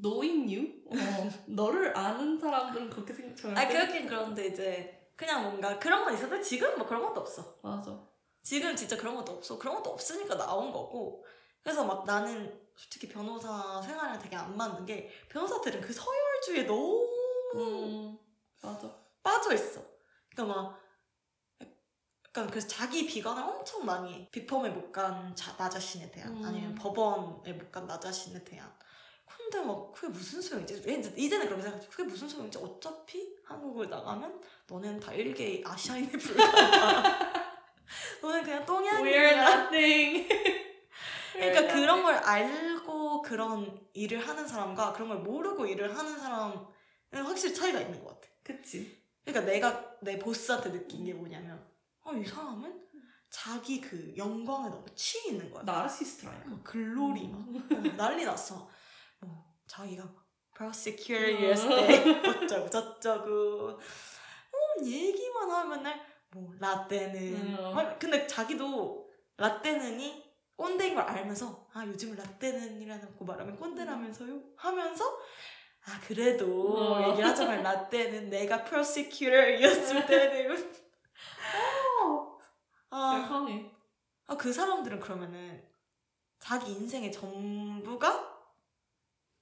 knowing you, 어, 너를 아는 사람들은 그렇게 생각 절대. 아니 그렇긴 그런데 이제 그냥 뭔가 그런 건 있어도 지금 뭐 그런 것도 없어 맞아. 지금 진짜 그런 것도 없어 그런 것도 없으니까 나온 거고 그래서 막 나는 솔직히 변호사 생활이랑 되게 안 맞는 게 변호사들은 그 서열주의에 너무 음. 맞아. 빠져 있어. 그러니까 막 약간 그래서 자기 비관을 엄청 많이 해. 비펌에 못 간 나 자신에 대한 음. 아니면 법원에 못 간 나 자신에 대한. 근데 막 그게 무슨 소용이지? 이제- 이제는 그렇게 생각해. 그게 무슨 소용이지? 어차피 한국을 나가면 너는 다 일개 아시아인에 불과하다. 너는 그냥 We're 똥양이야. nothing. 그러니까 그런 걸 알고 그런 일을 하는 사람과 그런 걸 모르고 일을 하는 사람은 확실히 차이가 있는 것 같아. 그치. 그러니까 내가 내 보스한테 느낀 게 뭐냐면 어, 이 사람은 자기 그 영광에 너무 취해 있는 거야. 나르시스트라니까. 막 글로리 막 음. 어, 난리 났어. 뭐 자기가 막 prosecurious 음. 때 어쩌고 저쩌고 어, 얘기만 하면 맨날 뭐 라떼는 음. 막 근데 자기도 라떼는이 꼰대인 걸 알면서 아 요즘 라떼는 이라는 거 말하면 꼰대라면서요 하면서 아 그래도 어. 얘기를 하자면 라떼는 내가 prosecutor이었을 때는 아, 세상에. 아, 그 사람들은 그러면은 자기 인생의 전부가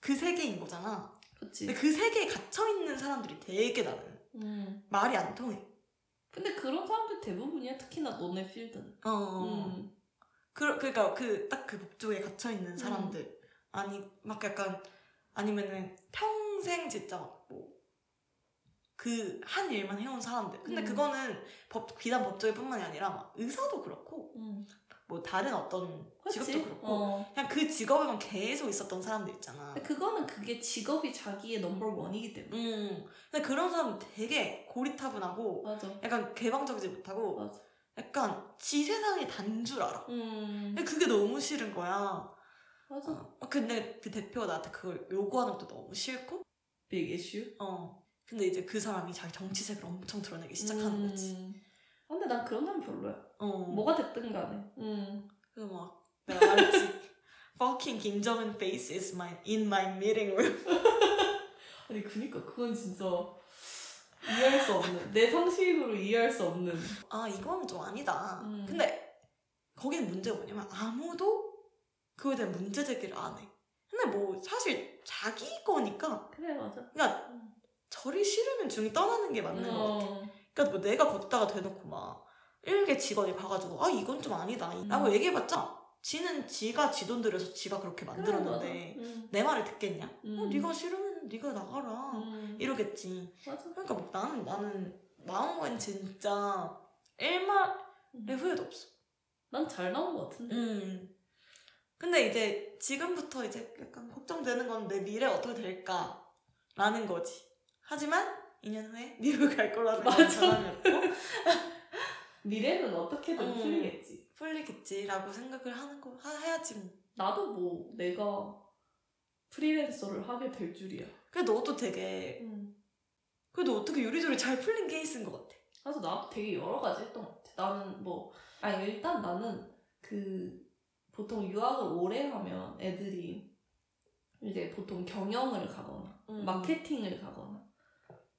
그 세계인 거잖아. 그치. 근데 그 세계에 갇혀 있는 사람들이 되게 나는 음. 말이 안 통해. 근데 그런 사람들 대부분이야. 특히나 너네 필드는. 어. 음. 그 그러니까 그 딱 그 법조에 갇혀 있는 사람들 아니 막 약간 아니면은 평생 진짜 뭐 그 한 일만 해온 사람들. 근데 음. 그거는 법 비단 법조계뿐만이 아니라 막 의사도 그렇고 음. 뭐 다른 어떤 직업도 그치? 그렇고 어. 그냥 그 직업에만 계속 있었던 사람들 있잖아. 근데 그거는 그게 직업이 자기의 넘버 원이기 때문에. 음. 근데 그런 사람 되게 고리타분하고 맞아. 약간 개방적이지 못하고 맞아. 약간 지 세상이 단 줄 알아. 음. 근데 그게 너무 싫은 거야. 맞아. 어, 근데 그 대표가 나한테 그걸 요구하는 것도 너무 싫고 빅 이슈. 어. 근데 이제 그 사람이 자기 정치색을 엄청 드러내기 시작하는 거지. 음. 아, 근데 난 그런 사람 별로야. 어. 뭐가 됐든 간에. 음. 그래서 막 내가 말했지. Fucking 김정은 face is my in my meeting room. 아니 그니까 그건 진짜 이해할 수 없는 내 상식으로 이해할 수 없는 아 이건 좀 아니다. 음. 근데 거기는 문제가 뭐냐면 아무도 그거에 대한 문제 제기를 안 해. 근데 뭐 사실 자기 거니까 그래 맞아 그러니까 음. 저리 싫으면 중이 떠나는 게 맞는 거 같아. 어. 그러니까 뭐 내가 걷다가 대놓고 막 일개 직원이 봐가지고 아 이건 좀 아니다 라고 음. 얘기해봤자 지는 지가 지 돈 들여서 지가 그렇게 만들었는데 그래. 음. 내 말을 듣겠냐? 음. 어, 네가 싫으면 네가 나가라 음. 이러겠지. 맞아 그러니까 뭐 나는 나는 마음은 진짜 일말의 후회도 없어. 난 잘 나온 것 같은데 음. 근데 이제 지금부터 이제 약간 걱정되는 건 내 미래 어떻게 될까라는 거지. 하지만 2년 후에 미국 갈 거라는 건 맞아. 없고 미래는 어떻게든 음. 풀리겠지 풀리겠지라고 생각을 하는 거 하, 해야지 뭐. 나도 뭐 내가 프리랜서를 하게 될 줄이야 그래도 너도 되게 음. 그래도 어떻게 요리조리 잘 풀린 케이스인 것 같아. 그래서 나도 되게 여러 가지 했던 것 같아. 나는 뭐, 아니, 일단 나는 그, 보통 유학을 오래 하면 애들이 이제 보통 경영을 가거나, 음. 마케팅을 가거나,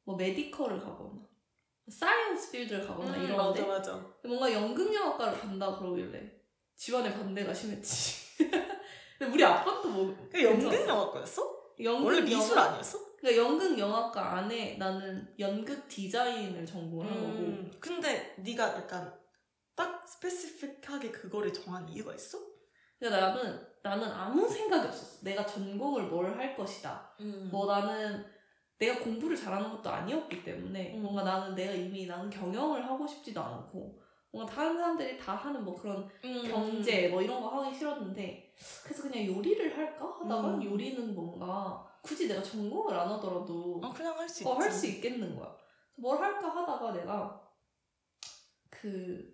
뭐 medical을 가거나, science field를 가거나 음, 이러는데, 맞아 맞아. 뭔가 연극영화과를 간다 그러길래, 집안의 반대가 심했지. 근데 우리 아빠도 뭐, 그 연극 영화과였어? 연극 원래 미술 영화- 아니었어? 그러니까 연극 영화과 안에 나는 연극 디자인을 전공을 한 거고, 음. 근데 네가 약간 딱 스페시픽하게 그거를 정한 이유가 있어? 그러니까 나는 나는 아무 생각이 없었어. 내가 전공을 뭘 할 것이다. 음. 뭐 나는 내가 공부를 잘하는 것도 아니었기 때문에 음. 뭔가 나는 내가 이미 나는 경영을 하고 싶지도 않고 뭔가 다른 사람들이 다 하는 뭐 그런 음. 경제 뭐 이런 거 하기 싫었는데 그래서 그냥 요리를 할까 하다가 음. 요리는 뭔가 굳이 내가 전공을 안 하더라도 어 그냥 할 수 있지. 어, 할 수 있겠는 거야. 뭘 할까 하다가 내가 그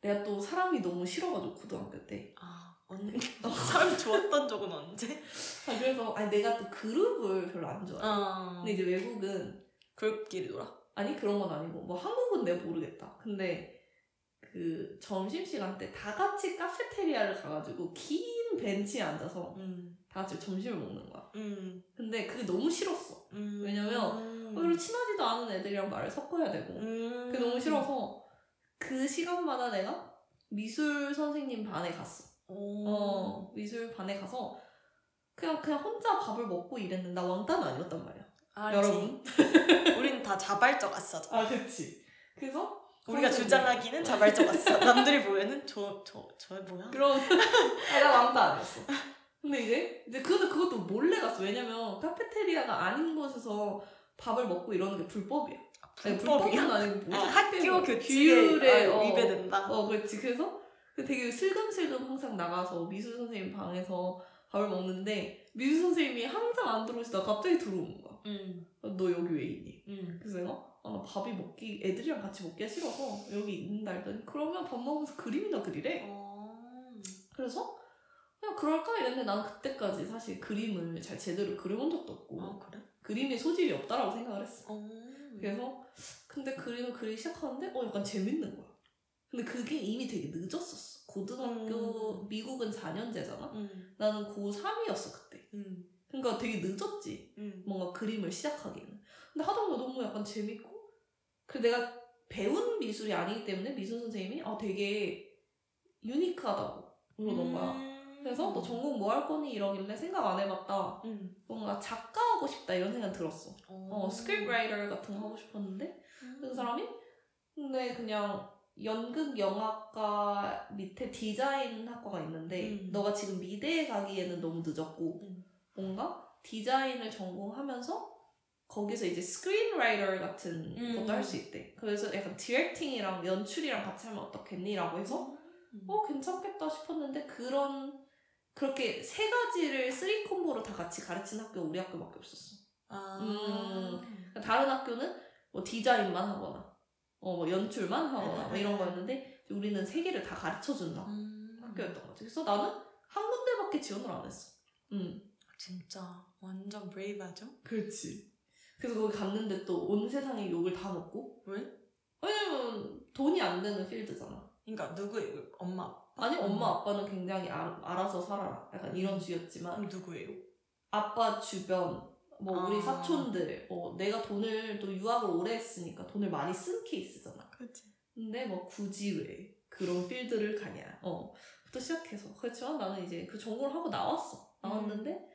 내가 또 사람이 너무 싫어가지고 고등학교 때 아 언니 사람 좋았던 적은 언제? 아, 그래서 아니 내가 또 그룹을 별로 안 좋아해. 어. 근데 이제 외국은 그룹끼리 놀아. 아니 그런 건 아니고 뭐 한국은 내가 모르겠다. 근데 그 점심 시간 때 다 같이 카페테리아를 가가지고 긴 벤치에 앉아서 음. 다 같이 점심을 먹는 거야. 음. 근데 그게 너무 싫었어. 음. 왜냐면 음. 별로 친하지도 않은 애들이랑 말을 섞어야 되고 음. 그게 너무 싫어서 그 시간마다 내가 미술 선생님 반에 갔어. 오. 어 미술 반에 가서 그냥 그냥 혼자 밥을 먹고 이랬는데 나 왕따는 아니었단 말이야. 알지. 여러분. 우린 다 자발적 아싸. 아 그치. 그래서 우리가. 주장하기는 자발적 아싸. 남들이 보기에는 저저 저 뭐야? 그런 아니, 나 왕따 아니었어. 근데 이제 이제 그것도 그것도 몰래 갔어. 왜냐면 카페테리아가 아닌 곳에서 밥을 먹고 이러는 게 불법이야. 아니, 불법은 불법이야? 아니고 아, 뭐지? 학교 학교 교칙에 규율에 아, 어, 위배된다. 어 그렇지. 그래서 그 되게 슬금슬금 항상 나가서 미술 선생님 방에서 밥을 먹는데 미술 선생님이 항상 안 들어오시다가 갑자기 들어오는 거야. 음. 너 여기 왜 있니? 음. 그래서 내가 아, 나 밥이 먹기 애들이랑 같이 먹기가 싫어서 여기 있는다 했더니 그러면 밥 먹으면서 그림이나 그리래. 어. 그래서 그냥 그럴까 이랬는데 난 그때까지 사실 그림을 잘 제대로 그려본 적도 없고 아 그래? 그림에 소질이 없다라고 생각을 했어. 어. 그래서 근데 그림을 그리기 시작하는데 어 약간 재밌는 거야. 근데 그게 이미 되게 늦었었어. 고등학교 음. 미국은 4년제잖아. 음. 나는 고3이었어 그때. 음. 그러니까 되게 늦었지. 음. 뭔가 그림을 시작하기는. 근데 하다 보면 너무 약간 재밌고 그리고 내가 배운 미술이 아니기 때문에 미술 선생님이 아 되게 unique하다고 그러던 거야. 음. 그래서 너 전공 뭐 할 거니 이러길래 생각 안 해봤다. 음. 뭔가 작가 하고 싶다 이런 생각 들었어. 어, scriptwriter 같은 거 하고 싶었는데 음. 그 사람이 근데 그냥 연극 영화과 밑에 디자인 학과가 있는데 음. 너가 지금 미대에 가기에는 너무 늦었고 음. 뭔가 디자인을 전공하면서 거기서 이제 screenwriter 같은 음. 것도 할 수 있대. 그래서 약간 directing이랑 연출이랑 같이 하면 어떻겠니라고 해서 음. 어 괜찮겠다 싶었는데 그런 그렇게 세 가지를 three combo로 다 같이 가르치는 학교가 우리 학교밖에 없었어. 아. 음. 다른 학교는 뭐 디자인만 하거나 어 뭐 연출만 하거나 뭐 이런 거였는데 우리는 세 개를 다 가르쳐 준다 음. 학교였던 거지. 그래서 나는 한 군데밖에 지원을 안 했어. 음. 진짜 완전 brave하죠? 그렇지. 그래서 거기 갔는데 또 온 세상에 욕을 다 먹고 왜? 왜냐면 돈이 안 되는 필드잖아. 그러니까 누구예요? 엄마? 아빠? 아니 엄마 아빠는 굉장히 알, 알아서 살아라. 약간 이런 주였지만 그럼 누구예요? 아빠 주변 뭐 우리 아. 사촌들 뭐 내가 돈을 또 유학을 오래 했으니까 돈을 많이 쓴 케이스잖아. 그치. 근데 뭐 굳이 왜 그런 필드를 가냐. 어. 부터 시작해서. 그렇지만 나는 이제 그 전공을 하고 나왔어. 나왔는데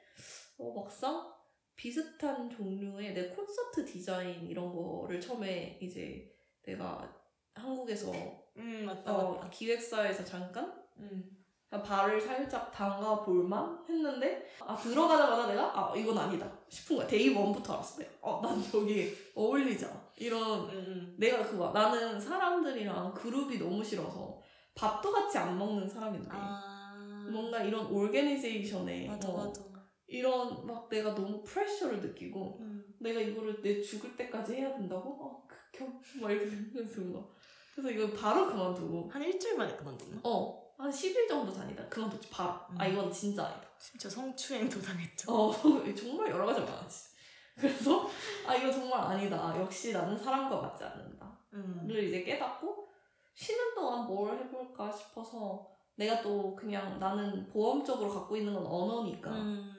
어, 막상 비슷한 종류의 내 콘서트 디자인 이런 거를 처음에 이제 내가 한국에서 음 맞다 어, 맞다. 기획사에서 잠깐 음. 그냥 발을 살짝 담가 볼만 했는데 아 들어가자마자 내가 아 이건 아니다 싶은 거야 day one부터 알았어 내가 어 난 여기 어울리지 않아 이런 음. 내가 그거 나는 사람들이랑 그룹이 너무 싫어서 밥도 같이 안 먹는 사람인데 아. 뭔가 이런 organization에 맞아 어, 맞아. 이런 막 내가 너무 pressure를 느끼고 음. 내가 이거를 내 죽을 때까지 해야 된다고 어 극혐 막 이렇게 생각해서 뭔가 그래서 이거 바로 그만두고 한 일주일 만에 그만뒀나? 어 한 10일 정도 다니다 그만뒀지 바로 아 음. 이건 진짜 아니다 진짜 성추행도 당했죠. 어 정말 여러 가지 많았지 그래서 아 이거 정말 아니다 역시 나는 사람과 맞지 않는다 음. 를 이제 깨닫고 쉬는 동안 뭘 해볼까 싶어서 내가 또 그냥 나는 보험적으로 갖고 있는 건 언어니까 음.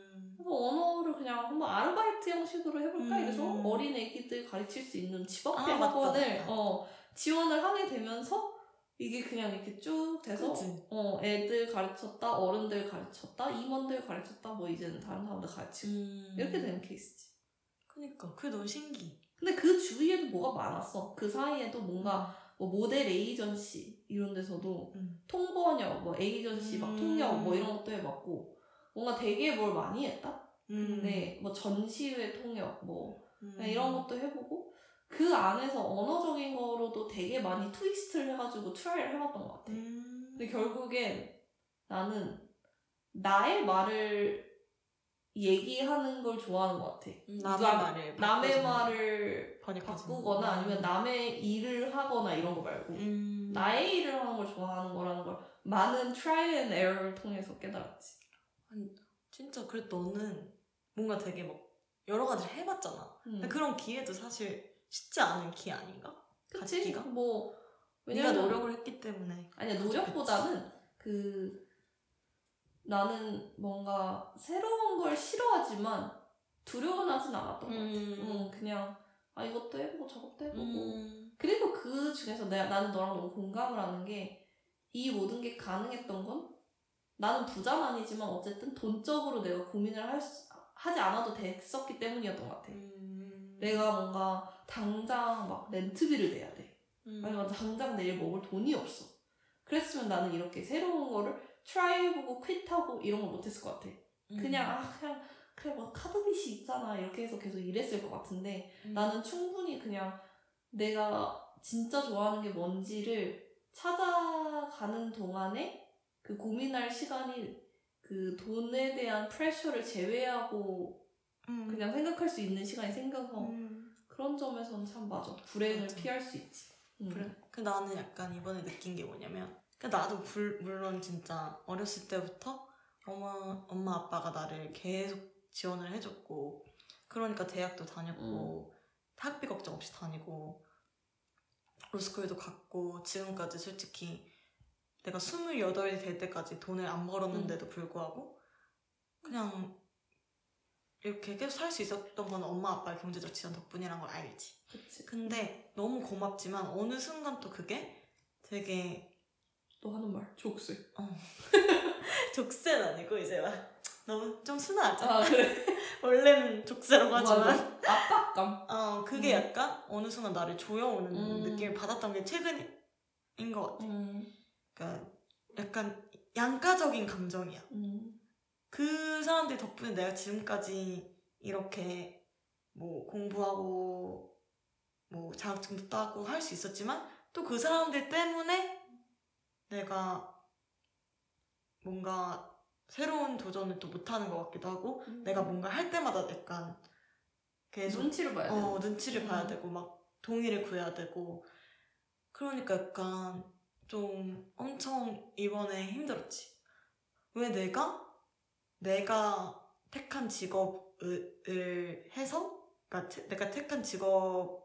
그래서 언어를 그냥 한번 아르바이트 형식으로 해볼까 음. 이래서 어린 애기들 가르칠 수 있는 집업대 아, 학원을. 어, 지원을 하게 되면서 이게 그냥 이렇게 쭉 돼서 그치. 어, 애들 가르쳤다 어른들 가르쳤다 임원들 가르쳤다 뭐 이제는 다른 사람들 가르치고 음. 이렇게 되는 케이스지 그니까 그게 너무 신기. 근데 그 주위에도 뭐가 많았어 그 사이에도 뭔가 뭐 모델 에이전시 이런 데서도 음. 통번역, 뭐 에이전시, 막 음. 통역 뭐 이런 것도 해봤고 뭔가 되게 뭘 많이 했다. 음. 근데 뭐 전시회 통역 뭐 음. 이런 것도 해보고 그 안에서 언어적인 거로도 되게 많이 twist를 해가지고 try를 해봤던 것 같아. 음. 근데 결국엔 나는 나의 말을 얘기하는 걸 좋아하는 것 같아. 음, 남의 누가 말을 남의 말을 바꾸거나 거. 아니면 남의 일을 하거나 이런 거 말고 음. 나의 일을 하는 걸 좋아하는 거라는 걸 많은 try and error를 통해서 깨달았지. 진짜 그래 너는 뭔가 되게 막 여러 가지를 해봤잖아. 음. 그런 기회도 사실 쉽지 않은 기회 아닌가? 그치? 갖기가? 뭐 네가 왜냐면 노력을 했기 때문에. 아니야 노력보다는 그 나는 뭔가 새로운 걸 싫어하지만 두려워하진 않았던 것 같아. 음, 그냥 아 이것도 해보고 저것도 해보고 음. 그리고 그 중에서 내가 나는 너랑 너무 공감을 하는 게 이 모든 게 가능했던 건 나는 부자는 아니지만 어쨌든 돈적으로 내가 고민을 할 수, 하지 않아도 됐었기 때문이었던 것 같아. 음. 내가 뭔가 당장 막 렌트비를 내야 돼. 음. 아니면 당장 내일 먹을 돈이 없어. 그랬으면 나는 이렇게 새로운 거를 트라이해보고 퀴트하고 이런 걸 못했을 것 같아. 음. 그냥 아 그냥 그래 뭐 카드 빚이 있잖아 이렇게 해서 계속 일했을 것 같은데 음. 나는 충분히 그냥 내가 진짜 좋아하는 게 뭔지를 찾아가는 동안에 그 고민할 시간이 그 돈에 대한 프레셔를 제외하고 음. 그냥 생각할 수 있는 시간이 생겨서 음. 그런 점에서는 참 맞아. 불행을 맞아. 피할 수 있지. 음. 그래. 그 나는 약간 이번에 느낀 게 뭐냐면, 그 나도 불, 물론 진짜 어렸을 때부터 엄마, 엄마 아빠가 나를 계속 지원을 해줬고, 그러니까 대학도 다녔고, 학비 걱정 없이 다니고, 로스쿨도 갔고, 지금까지 솔직히 내가 28이 될 때까지 돈을 안 벌었는데도 불구하고, 그냥 이렇게 계속 살 수 있었던 건 엄마 아빠의 경제적 지원 덕분이란 걸 알지. 그치. 근데 너무 고맙지만 어느 순간 또 그게 되게 너 하는 말 족쇄. 족쇄는 아니고 이제 막 너무 좀 순하죠. 아 그래. 원래는 족쇄라고 하지만 맞아. 압박감. 어 그게 음. 약간 어느 순간 나를 조여오는 음. 느낌을 받았던 게 최근인 것 같아. 음. 그러니까 약간 양가적인 감정이야. 음. 그 사람들 덕분에 내가 지금까지 이렇게 뭐 공부하고 뭐 자격증도 따고 할 수 있었지만 또 그 사람들 때문에 내가 뭔가 새로운 도전을 또 못하는 것 같기도 하고 내가 뭔가 할 때마다 약간 계속 눈치를 봐야 돼. 어, 눈치를 봐야 음. 되고 막 동의를 구해야 되고 그러니까 약간 좀 엄청 이번에 힘들었지. 왜 내가 내가 택한 직업을 을 해서 그러니까 태- 내가 택한 직업에서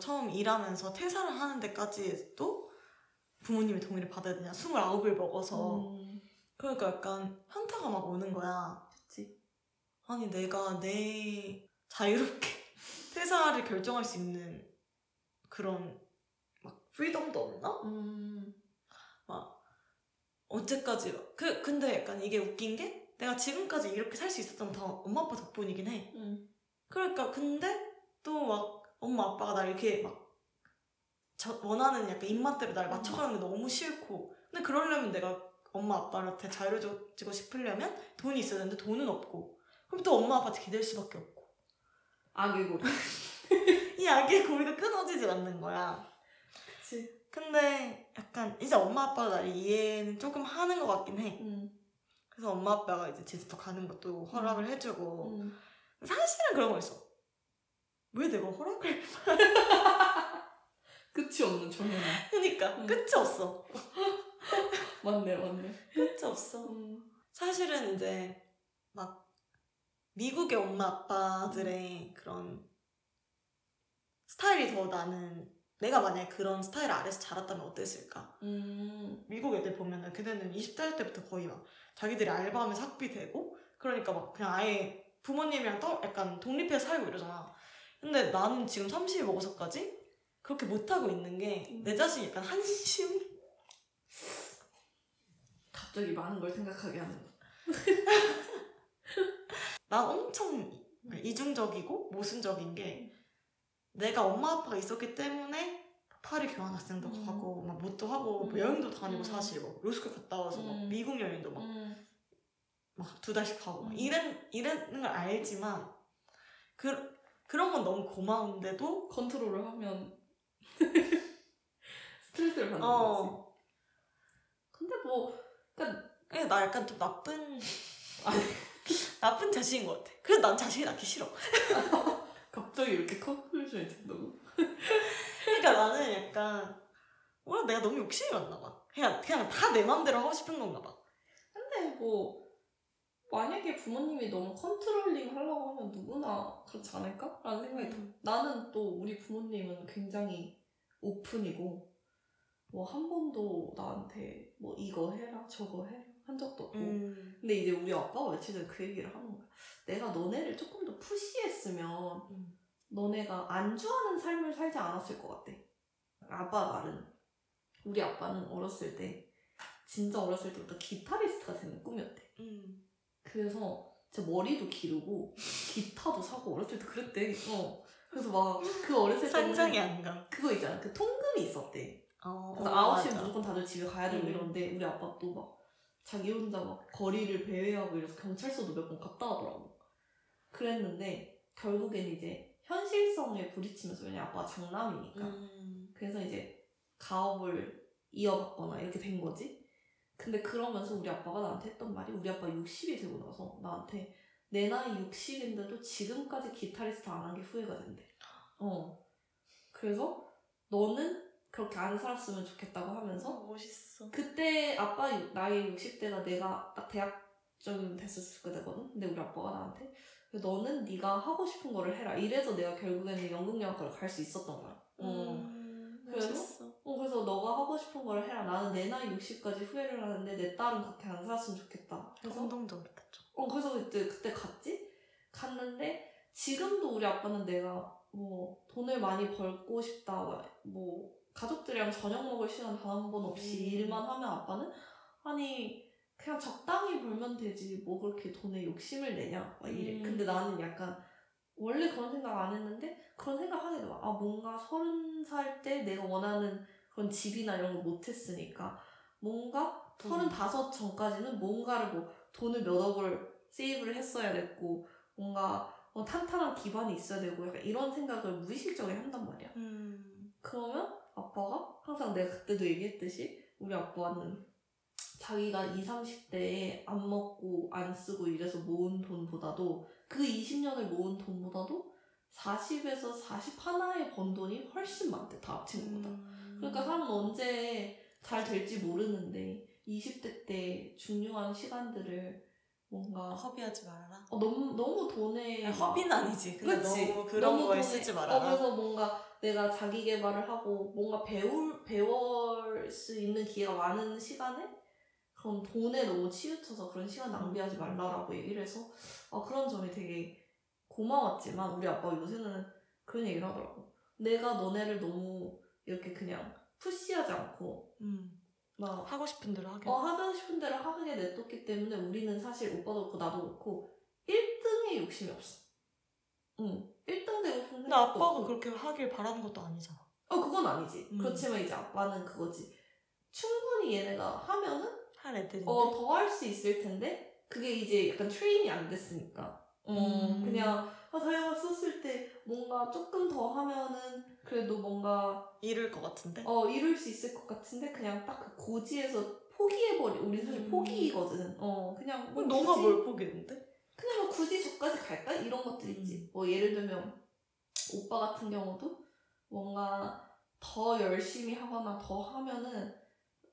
처음 일하면서 퇴사를 하는 데까지도 부모님의 동의를 받아야 되냐. 29을 먹어서 음. 그러니까 약간 현타가 막 오는 거야. 그치. 아니 내가 내 자유롭게 퇴사를 결정할 수 있는 그런 막 프리덤도 없나? 음. 언제까지 그 근데 약간 이게 웃긴 게 내가 지금까지 이렇게 살 수 있었던 건 다 엄마 아빠 덕분이긴 해. 음. 그러니까 근데 또 막 엄마 아빠가 나 이렇게 막 저, 원하는 약간 입맛대로 날 맞춰가는 게 너무 싫고 근데 그러려면 내가 엄마 아빠한테 자유로워지고 싶으려면 돈이 있어야 되는데 돈은 없고 그럼 또 엄마 아빠한테 기댈 수밖에 없고 악의 고리. 이 악의 고리가 끊어지질 않는 거야. 그치. 근데 약간 이제 엄마 아빠가 나를 이해는 조금 하는 것 같긴 해. 음. 그래서 엄마 아빠가 이제 제주도 가는 것도 허락을 해주고 음. 사실은 그런 거 있어. 왜 내가 허락을? 끝이 없는 청년. 그니까 음. 끝이 없어. 맞네, 맞네. 끝이 없어. 음. 사실은 이제 막 미국의 엄마 아빠들의 그런 스타일이 더 나는 내가 만약에 그런 스타일 아래서 자랐다면 어땠을까? 음. 미국 애들 보면은 걔네는 20대 때부터 거의 막 자기들이 알바하면서 학비 되고 그러니까 막 그냥 아예 부모님이랑 또 약간 독립해서 살고 이러잖아. 근데 나는 지금 30이 먹어서까지 그렇게 못하고 있는 게 내 자신이 약간 한심? 갑자기 많은 걸 생각하게 하는 거. 난 엄청 이중적이고 모순적인 게 내가 엄마 아빠가 있었기 때문에 파리 교환학생도 음. 가고 막 뭣도 하고 뭐 음. 여행도 다니고 음. 사실 막 로스쿨 갔다 와서 막 음. 미국 여행도 막 음. 막두 달씩 가고 막 음. 이런 이런 걸 알지만 그 그런 건 너무 고마운데도 컨트롤을 하면 스트레스를 받는 거지. 어 근데 뭐, 그러니까 그냥 나 약간 좀 나쁜 나쁜 자식인 것 같아. 그래서 난 자식이 낳기 싫어. 갑자기 이렇게 conclusion이 된다고? 그러니까 나는 약간 뭐라 내가 너무 욕심이 많나 봐. 그냥 그냥 다 내 마음대로 하고 싶은 건가 봐. 근데 뭐 만약에 부모님이 너무 controlling 하려고 하면 누구나 그렇지 않을까? 라는 생각이 들어. 나는 또 우리 부모님은 굉장히 오픈이고 뭐 한 번도 나한테 뭐 이거 해라 저거 해라 한 적도 없고 음. 근데 이제 우리 아빠가 며칠 전에 그 얘기를 하는 거야. 내가 너네를 조금 더 푸시했으면 음. 너네가 안주하는 삶을 살지 않았을 것 같아. 아빠 말은 우리 아빠는 어렸을 때 진짜 어렸을 때부터 기타리스트가 되는 꿈이었대. 음. 그래서 진짜 머리도 기르고 기타도 사고 어렸을 때 그랬대. 어. 그래서 막 그 어렸을 때 상상이 안 가. 그거 있잖아. 그 통금이 있었대. 어, 그래서 어, 9시에 맞아. 무조건 다들 집에 가야 되고 음. 이러는데 우리 아빠 또 막 자기 혼자 막 거리를 배회하고 이래서 경찰서도 몇 번 갔다 하더라고. 그랬는데 결국엔 이제 현실성에 부딪히면서 왜냐 아빠가 장남이니까 음. 그래서 이제 가업을 이어받거나 이렇게 된 거지. 근데 그러면서 우리 아빠가 나한테 했던 말이 우리 아빠 60이 되고 나서 나한테 내 나이 60인데도 지금까지 기타리스트 안 한 게 후회가 된대. 어. 그래서 너는 그렇게 안 살았으면 좋겠다고 하면서 어, 멋있어. 그때 아빠 유- 나이 60대가 내가 딱 대학쯤 됐었을 때거든. 근데 우리 아빠가 나한테 너는 네가 하고 싶은 거를 해라. 이래서 내가 결국에는 연극영화과를 갈 수 있었던 거야. 어. 음, 그래서? 멋있어. 어, 그래서 너가 하고 싶은 거를 해라. 나는 내 나이 60까지 후회를 하는데 내 딸은 그렇게 안 살았으면 좋겠다. 그래서 감동적이겠죠. 어, 그래서 그때, 그때 갔지? 갔는데, 지금도 우리 아빠는 내가, 뭐, 돈을 많이 벌고 싶다, 뭐, 가족들이랑 저녁 먹을 시간 단 한 번 없이 음. 일만 하면 아빠는, 아니, 그냥 적당히 벌면 되지, 뭐 그렇게 돈에 욕심을 내냐, 막 이래. 음. 근데 나는 약간, 원래 그런 생각 안 했는데, 그런 생각 하게 돼. 아, 뭔가 서른 살 때 내가 원하는 그런 집이나 이런 걸 못했으니까, 뭔가 돈. 서른 다섯 전까지는 뭔가를 뭐 돈을 몇 억을 세이브를 했어야 됐고 뭔가 어, 탄탄한 기반이 있어야 되고 약간 이런 생각을 무의식적으로 한단 말이야. 음. 그러면 아빠가 항상 내가 그때도 얘기했듯이 우리 아빠는 자기가 20, 30대에 안 먹고 안 쓰고 이래서 모은 돈보다도 그 20년을 모은 돈보다도 40에서 40 하나에 번 돈이 훨씬 많대 다 합친 것보다. 음. 그러니까 사람은 언제 잘 될지 모르는데 20대 때 중요한 시간들을 뭔가 허비하지 말아라. 어, 너무 너무 돈에 아니, 막- 허비는 아니지. 근데 그치? 너무 그런 거에 돈에- 쓰지 어, 말아라. 그래서 뭔가 내가 자기 개발을 하고 뭔가 배울 배울 수 있는 기회가 많은 시간에 그런 돈에 너무 치우쳐서 그런 시간 낭비하지 말라라고 얘기를 해서 어, 그런 점이 되게 고마웠지만 우리 아빠가 요새는 그런 얘기를 하더라고. 내가 너네를 너무 이렇게 그냥 푸시하지 않고 음. 막 하고 싶은 대로 하게. 어, 하고 싶은 대로 하게 냅뒀기 때문에 우리는 사실 오빠도 그렇고 나도 그렇고 1등에 욕심이 없어. 응. 1등 되고 싶은 근데 아빠가 없고. 그렇게 하길 바라는 것도 아니잖아. 어, 그건 아니지. 음. 그렇지만 이제 아빠는 그거지. 충분히 얘네가 하면은 할 애들인데. 어, 더 할 수 있을 텐데 그게 이제 약간 train이 안 됐으니까. 음, 음. 그냥 아, 자기가 썼을 때 뭔가 조금 더 하면은 그래도 뭔가 이룰 것 같은데. 어 이룰 수 있을 것 같은데 그냥 딱 그 고지에서 포기해버리. 우리 사실 음. 포기거든. 어 그냥 뭐 너가 굳이- 뭘 포기했는데? 그냥 뭐 굳이 저까지 갈까 이런 것들 있지. 음. 뭐 예를 들면 오빠 같은 경우도 뭔가 더 열심히 하거나 더 하면은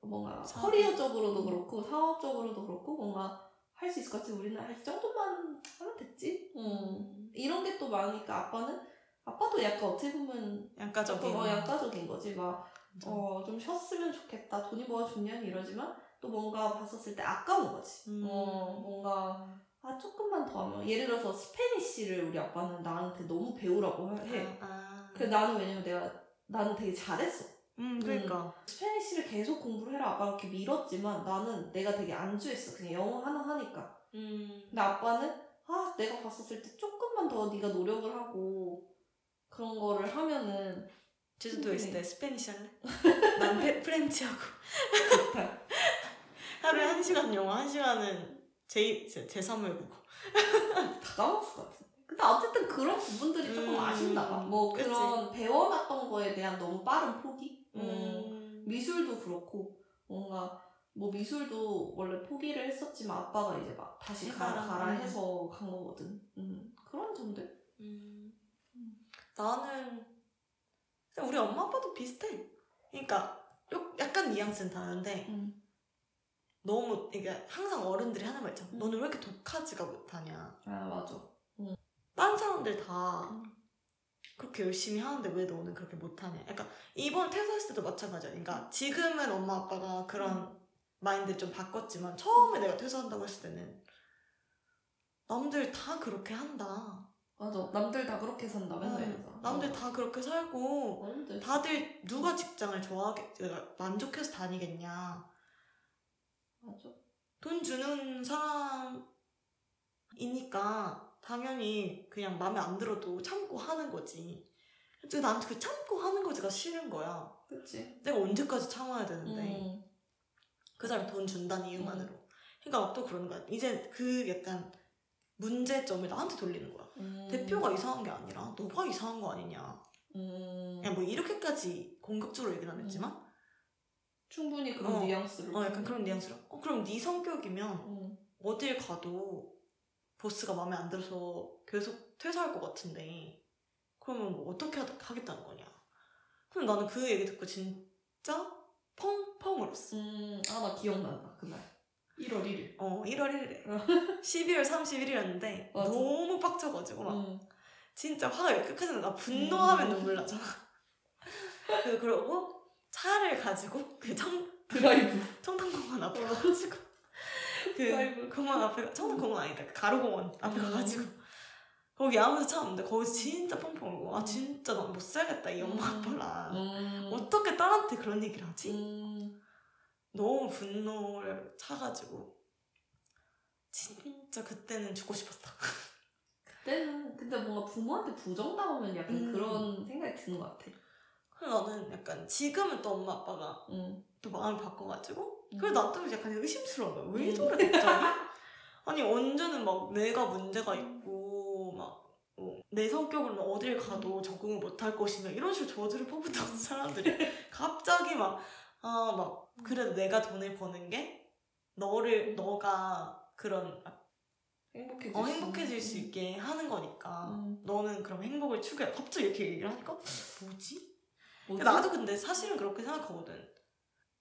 뭔가 사업. 커리어적으로도 음. 그렇고 사업적으로도 그렇고 뭔가 할 수 있을 것 같지. 우리는 아, 이 정도만 하면 됐지. 음. 이런 게 또 많으니까 아빠는 아빠도 약간 어떻게 보면 양가적인. 어, 양가적인 거지. 막 맞아. 어, 좀 쉬었으면 좋겠다. 돈이 뭐가 중요한 이러지만 또 뭔가 봤었을 때 아까운 거지. 음. 어, 뭔가 아 조금만 더 하면 예를 들어서 스페니쉬를 우리 아빠는 나한테 너무 배우라고 해. 아, 아. 그 나는 왜냐면 내가 나는 되게 잘했어. 음, 그러니까. Spanish를 계속 공부를 해라 아빠가 이렇게 밀었지만 나는 내가 되게 안주했어. 그냥 영어 하나 하니까. 음. 근데 아빠는 아 내가 봤었을 때 조금만 더 네가 노력을 하고 그런 거를 하면은 제주도에 있을 네. 때 Spanish 할래? 난 페- French 하고. 하루에 한 시간 영어, 한 시간은 제, 제, 제3외 국어. 다 까먹었을 것 같은데. 근데 어쨌든 그런 부분들이 조금 음, 아쉽나 봐. 뭐 그치. 그런 배워놨던 거에 대한 너무 빠른 포기? 음. 음. 미술도 그렇고 뭔가 뭐 미술도 원래 포기를 했었지만 아빠가 이제 막 다시 가라. 가라 음. 해서 간 거거든. 음. 그런 점들. 음. 나는 그냥 우리 엄마 아빠도 비슷해. 그러니까 요- 약간 뉘앙스는 다른데 음. 너무 이게 항상 어른들이 하는 말 있잖아. 음. 너는 왜 이렇게 독하지가 못하냐. 아 맞아. 딴 사람들 다 음. 그렇게 열심히 하는데 왜 너는 그렇게 못하냐. 약간 이번 퇴사했을 때도 마찬가지야. 그러니까 지금은 엄마 아빠가 그런 마인드를 좀 바꿨지만 처음에 내가 퇴사한다고 했을 때는 남들 다 그렇게 한다. 맞아. 남들 다 그렇게 산다 맨날 음, 이러잖아. 남들 어. 다 그렇게 살고 남들 다들 누가 직장을 그러니까 만족해서 다니겠냐. 맞아. 돈 주는 사람이니까 당연히 그냥 마음에 안 들어도 참고 하는 거지. 근데 난 그 참고 하는 거지가 싫은 거야. 그치. 내가 언제까지 참아야 되는데. 음. 그 사람 돈 준다는 이유만으로. 그러니까 또 그러는 거야. 이제 그 약간 문제점을 나한테 돌리는 거야. 음. 대표가 이상한 게 아니라 너가 이상한 거 아니냐. 음. 그냥 뭐 이렇게까지 공격적으로 얘기는 안 했지만 충분히 그런 어. 뉘앙스를. 어 약간 그런 뉘앙스로 어 그럼 네 성격이면 응. 어딜 가도 보스가 마음에 안 들어서 계속 퇴사할 것 같은데 그러면 뭐 어떻게 하, 하겠다는 거냐 그럼 나는 그 얘기 듣고 진짜 펑펑 울었어 음, 아, 나 기억난다, 그날. 1월 1일. 어 1월 1일에 어. 12월 31일이었는데 맞아. 너무 빡쳐가지고 막 응. 진짜 화가 왜 끝까지 나 분노하면 음. 눈물 나잖아 그 그러고 차를 가지고 그 청, 드라이브. 청담공원 앞에 어. 가가지고 그. 공원 앞에 가- 청담공원 아니다 그 가로공원 앞에 음. 가가지고 거기 아무도 차 없는데 거기서 진짜 펑펑 울고 아 진짜 나 못 살겠다 이 엄마 음. 아빠랑 음. 어떻게 딸한테 그런 얘기를 하지? 음. 너무 분노를 차가지고 진짜 그때는 죽고 싶었다 그때는, 근데 뭔가 부모한테 부정당하면 약간 음. 그런 생각이 드는 것 같아. 나는 약간 지금은 또 엄마 아빠가 응. 또 마음을 바꿔가지고 음. 그래서 나도 약간 의심스러운 거야 왜 음. 저래 갑자기? 아니 언제는 막 내가 문제가 있고 막 어, 내 성격으로는 어딜 가도 적응을 못할 것이며 이런 식으로 저주를 퍼붓던 사람들이 갑자기 막 아 막 그래도 내가 돈을 버는 게 너를 너가 그런 행복해질, 어, 수 행복해질 수 있는. 있게 하는 거니까 음. 너는 그럼 행복을 추구해 갑자기 이렇게 얘기를 하니까 뭐지? 뭐지? 나도 근데 사실은 그렇게 생각하거든.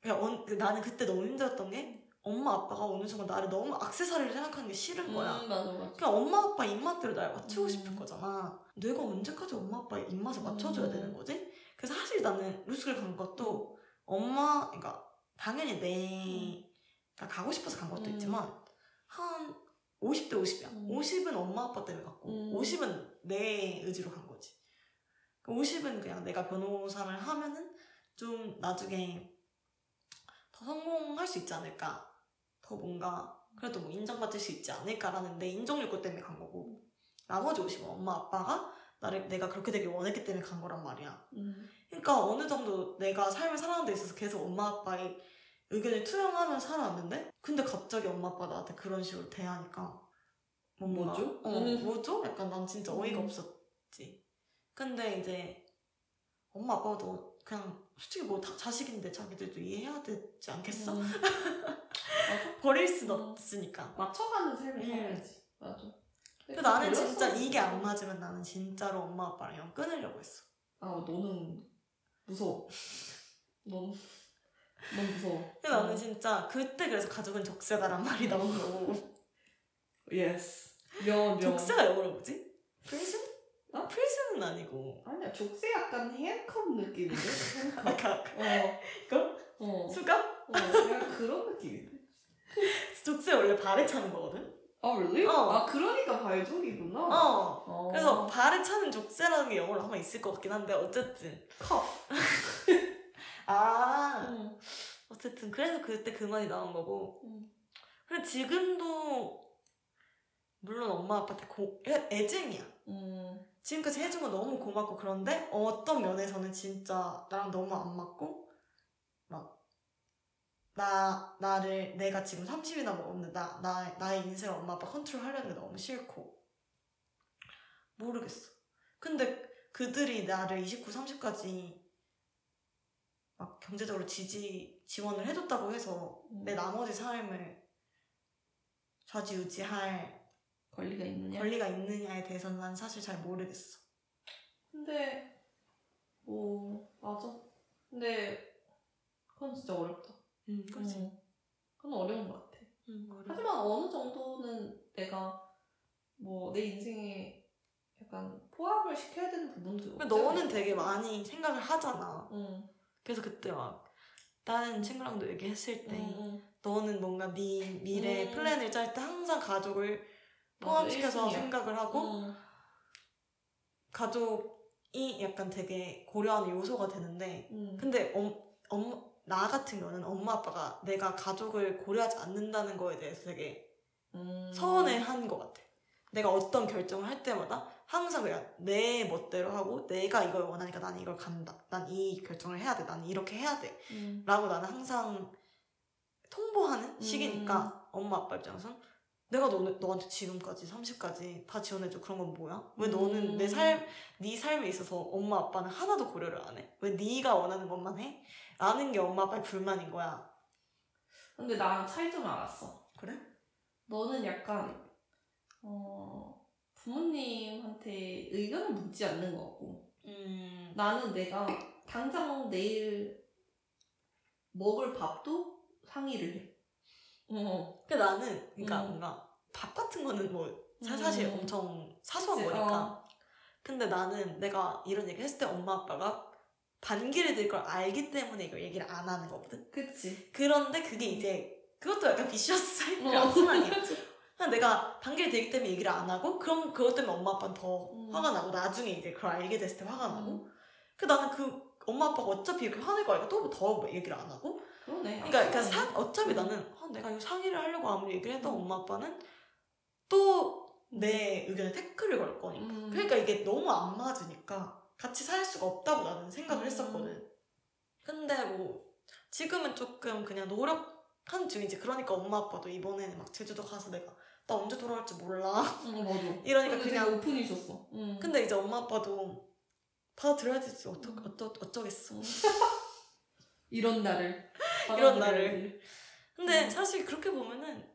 그냥 언- 그 나는 그때 너무 힘들었던 게 엄마 아빠가 어느 순간 나를 너무 악세사리를 생각하는 게 싫은 거야. 음, 맞아, 맞아. 그냥 엄마 아빠 입맛대로 날 맞추고 음. 싶은 거잖아. 내가 언제까지 엄마 아빠 입맛에 맞춰줘야 음. 되는 거지? 그래서 사실 나는 루스를 간 것도 엄마, 그러니까 당연히 내 그러니까 가고 싶어서 간 것도 음. 있지만 한 50대 50이야. 음. 50은 엄마 아빠 때문에 갔고 음. 50은 내 의지로 간 거지. 50은 그냥 내가 변호사를 하면은 좀 나중에 더 성공할 수 있지 않을까. 더 뭔가 그래도 뭐 인정받을 수 있지 않을까라는 내 인정 욕구 때문에 간 거고 나머지 50은 엄마 아빠가 나를 내가 그렇게 되길 원했기 때문에 간 거란 말이야. 음. 그러니까 어느 정도 내가 삶을 살아가는 데 있어서 계속 엄마 아빠의 의견을 투영하면서 살아왔는데 근데 갑자기 엄마 아빠 나한테 그런 식으로 대하니까 뭔가 뭐죠? 어, 음. 뭐죠? 약간 난 진짜 어이가 음. 없었지. 근데 이제 엄마 아빠도 그냥 솔직히 뭐 다 자식인데 자기들도 이해해야 되지 않겠어? 음. 버릴 순 음. 없으니까. 맞춰가는 삶을 음. 살아야지. 맞아. 근데 나는. 진짜 이게 안 맞으면 나는 진짜로 엄마 아빠랑 영 끊으려고 했어. 아, 너는 무서워. 넌, 넌 무서워. 근데 나는 진짜 그때 그래서 가족은 적세다란 말이 나오고 Yes. 명, 명. 족쇄가 영어로 뭐지? Prison? 어? Prison 은 아니고 아니야, 족쇄 약간 handcuff 느낌인데? 아까 어. 이거? 어. 수갑? 어, 약간 그런 느낌인데? 족쇄 원래 발에 차는 거거든? 아, really? 어. 아, 그러니까 발족이구나. 어 어. 그래서 발에 차는 족쇄라는 게 영어로 아마 있을 것 같긴 한데 어쨌든 cuff. 아 응. 어쨌든 그래서 그때 그 말이 나온 거고 응. 그래 지금도 물론 엄마 아빠한테 고, 애- 애증이야 음. 지금까지 해준 건 너무 고맙고 그런데 어떤 면에서는 진짜 나랑 너무 안 맞고 막 나, 나를 내가 지금 30이나 먹었는데 나, 나, 나의 인생을 엄마 아빠 컨트롤 하려는 게 너무 싫고 모르겠어 근데 그들이 나를 29, 30까지 막 경제적으로 지지 지원을 해줬다고 해서 음. 내 나머지 삶을 좌지우지할 권리가 있느냐? 권리가 있느냐에 대해서는 난 사실 잘 모르겠어 근데 뭐 맞아. 근데 그건 진짜 어렵다. 음, 그렇지. 음. 그건 어려운 것 같아. 음, 어려워. 하지만 어느 정도는 내가 뭐 내 인생에 약간 포함을 시켜야 되는 부분도 근데 너는? 되게 많이 생각을 하잖아. 응. 그래서 그때 막 다른 친구랑도 얘기했을 때 응, 응. 너는 뭔가 네 미래 음. 플랜을 짤 때 항상 가족을 포함시켜서 일순위야. 생각을 하고 응. 가족이 약간 되게 고려하는 요소가 되는데 응. 근데 엄, 엄, 나 같은 경우는 엄마 아빠가 내가 가족을 고려하지 않는다는 거에 대해서 되게 음. 서운해한 것 같아. 내가 어떤 결정을 할 때마다 항상 그냥 내 멋대로 하고 내가 이걸 원하니까 나는 이걸 간다. 난 이 결정을 해야 돼. 난 이렇게 해야 돼. 음. 라고 나는 항상 통보하는 시기니까 엄마 아빠 입장에선 내가 너, 너한테 지금까지 30까지 다 지원해줘 그런 건 뭐야? 왜 음. 너는 내 삶, 네 삶에 있어서 엄마 아빠는 하나도 고려를 안 해? 왜 네가 원하는 것만 해? 라는 게 엄마 아빠의 불만인 거야. 근데 나랑 차이점을 알았어. 그래? 너는 약간 어 부모님한테 의견을 묻지 않는 것 같고 음. 나는 내가 당장 내일 먹을 밥도 상의를 해. 어. 근데 나는 그러니까 음. 뭔가 밥 같은 거는 뭐 사- 사실 음. 엄청 사소한 그치, 거니까. 어. 근데 나는 내가 이런 얘기 했을 때 엄마 아빠가 반기를 들 걸 알기 때문에 이걸 얘기를 안 하는 거거든. 그치. 그런데 그게 이제 그것도 약간 비시어스 사이클 어. 악순환이야. 그냥 내가 반기를 들기 때문에 얘기를 안 하고 그럼 그것 때문에 엄마 아빠는 더 음. 화가 나고 나중에 이제 그걸 알게 됐을 때 화가 나고 음. 그 나는 그 엄마 아빠가 어차피 이렇게 화낼 거니까 또 더 얘기를 안 하고 그러네. 그러니까, 그러니까 아, 상, 어차피 음. 나는 아, 내가 이거 상의를 하려고 아무리 얘기를 해도 음. 엄마 아빠는 또 내 의견에 태클을 걸 거니까 음. 그러니까 이게 너무 안 맞으니까 같이 살 수가 없다고 나는 생각을 음. 했었거든 근데 뭐 지금은 조금 그냥 노력한 중이지 그러니까 엄마 아빠도 이번에는 막 제주도 가서 내가 나 언제 돌아올지 몰라 응, 맞아. 이러니까 근데 그냥 되게 오픈이셨어. 응. 근데 이제 엄마 아빠도 받아들여야 되지 어쩌, 음. 어쩌, 어쩌겠어 응. 이런 날을. 이런 받아들여야지. 근데 음. 사실 그렇게 보면은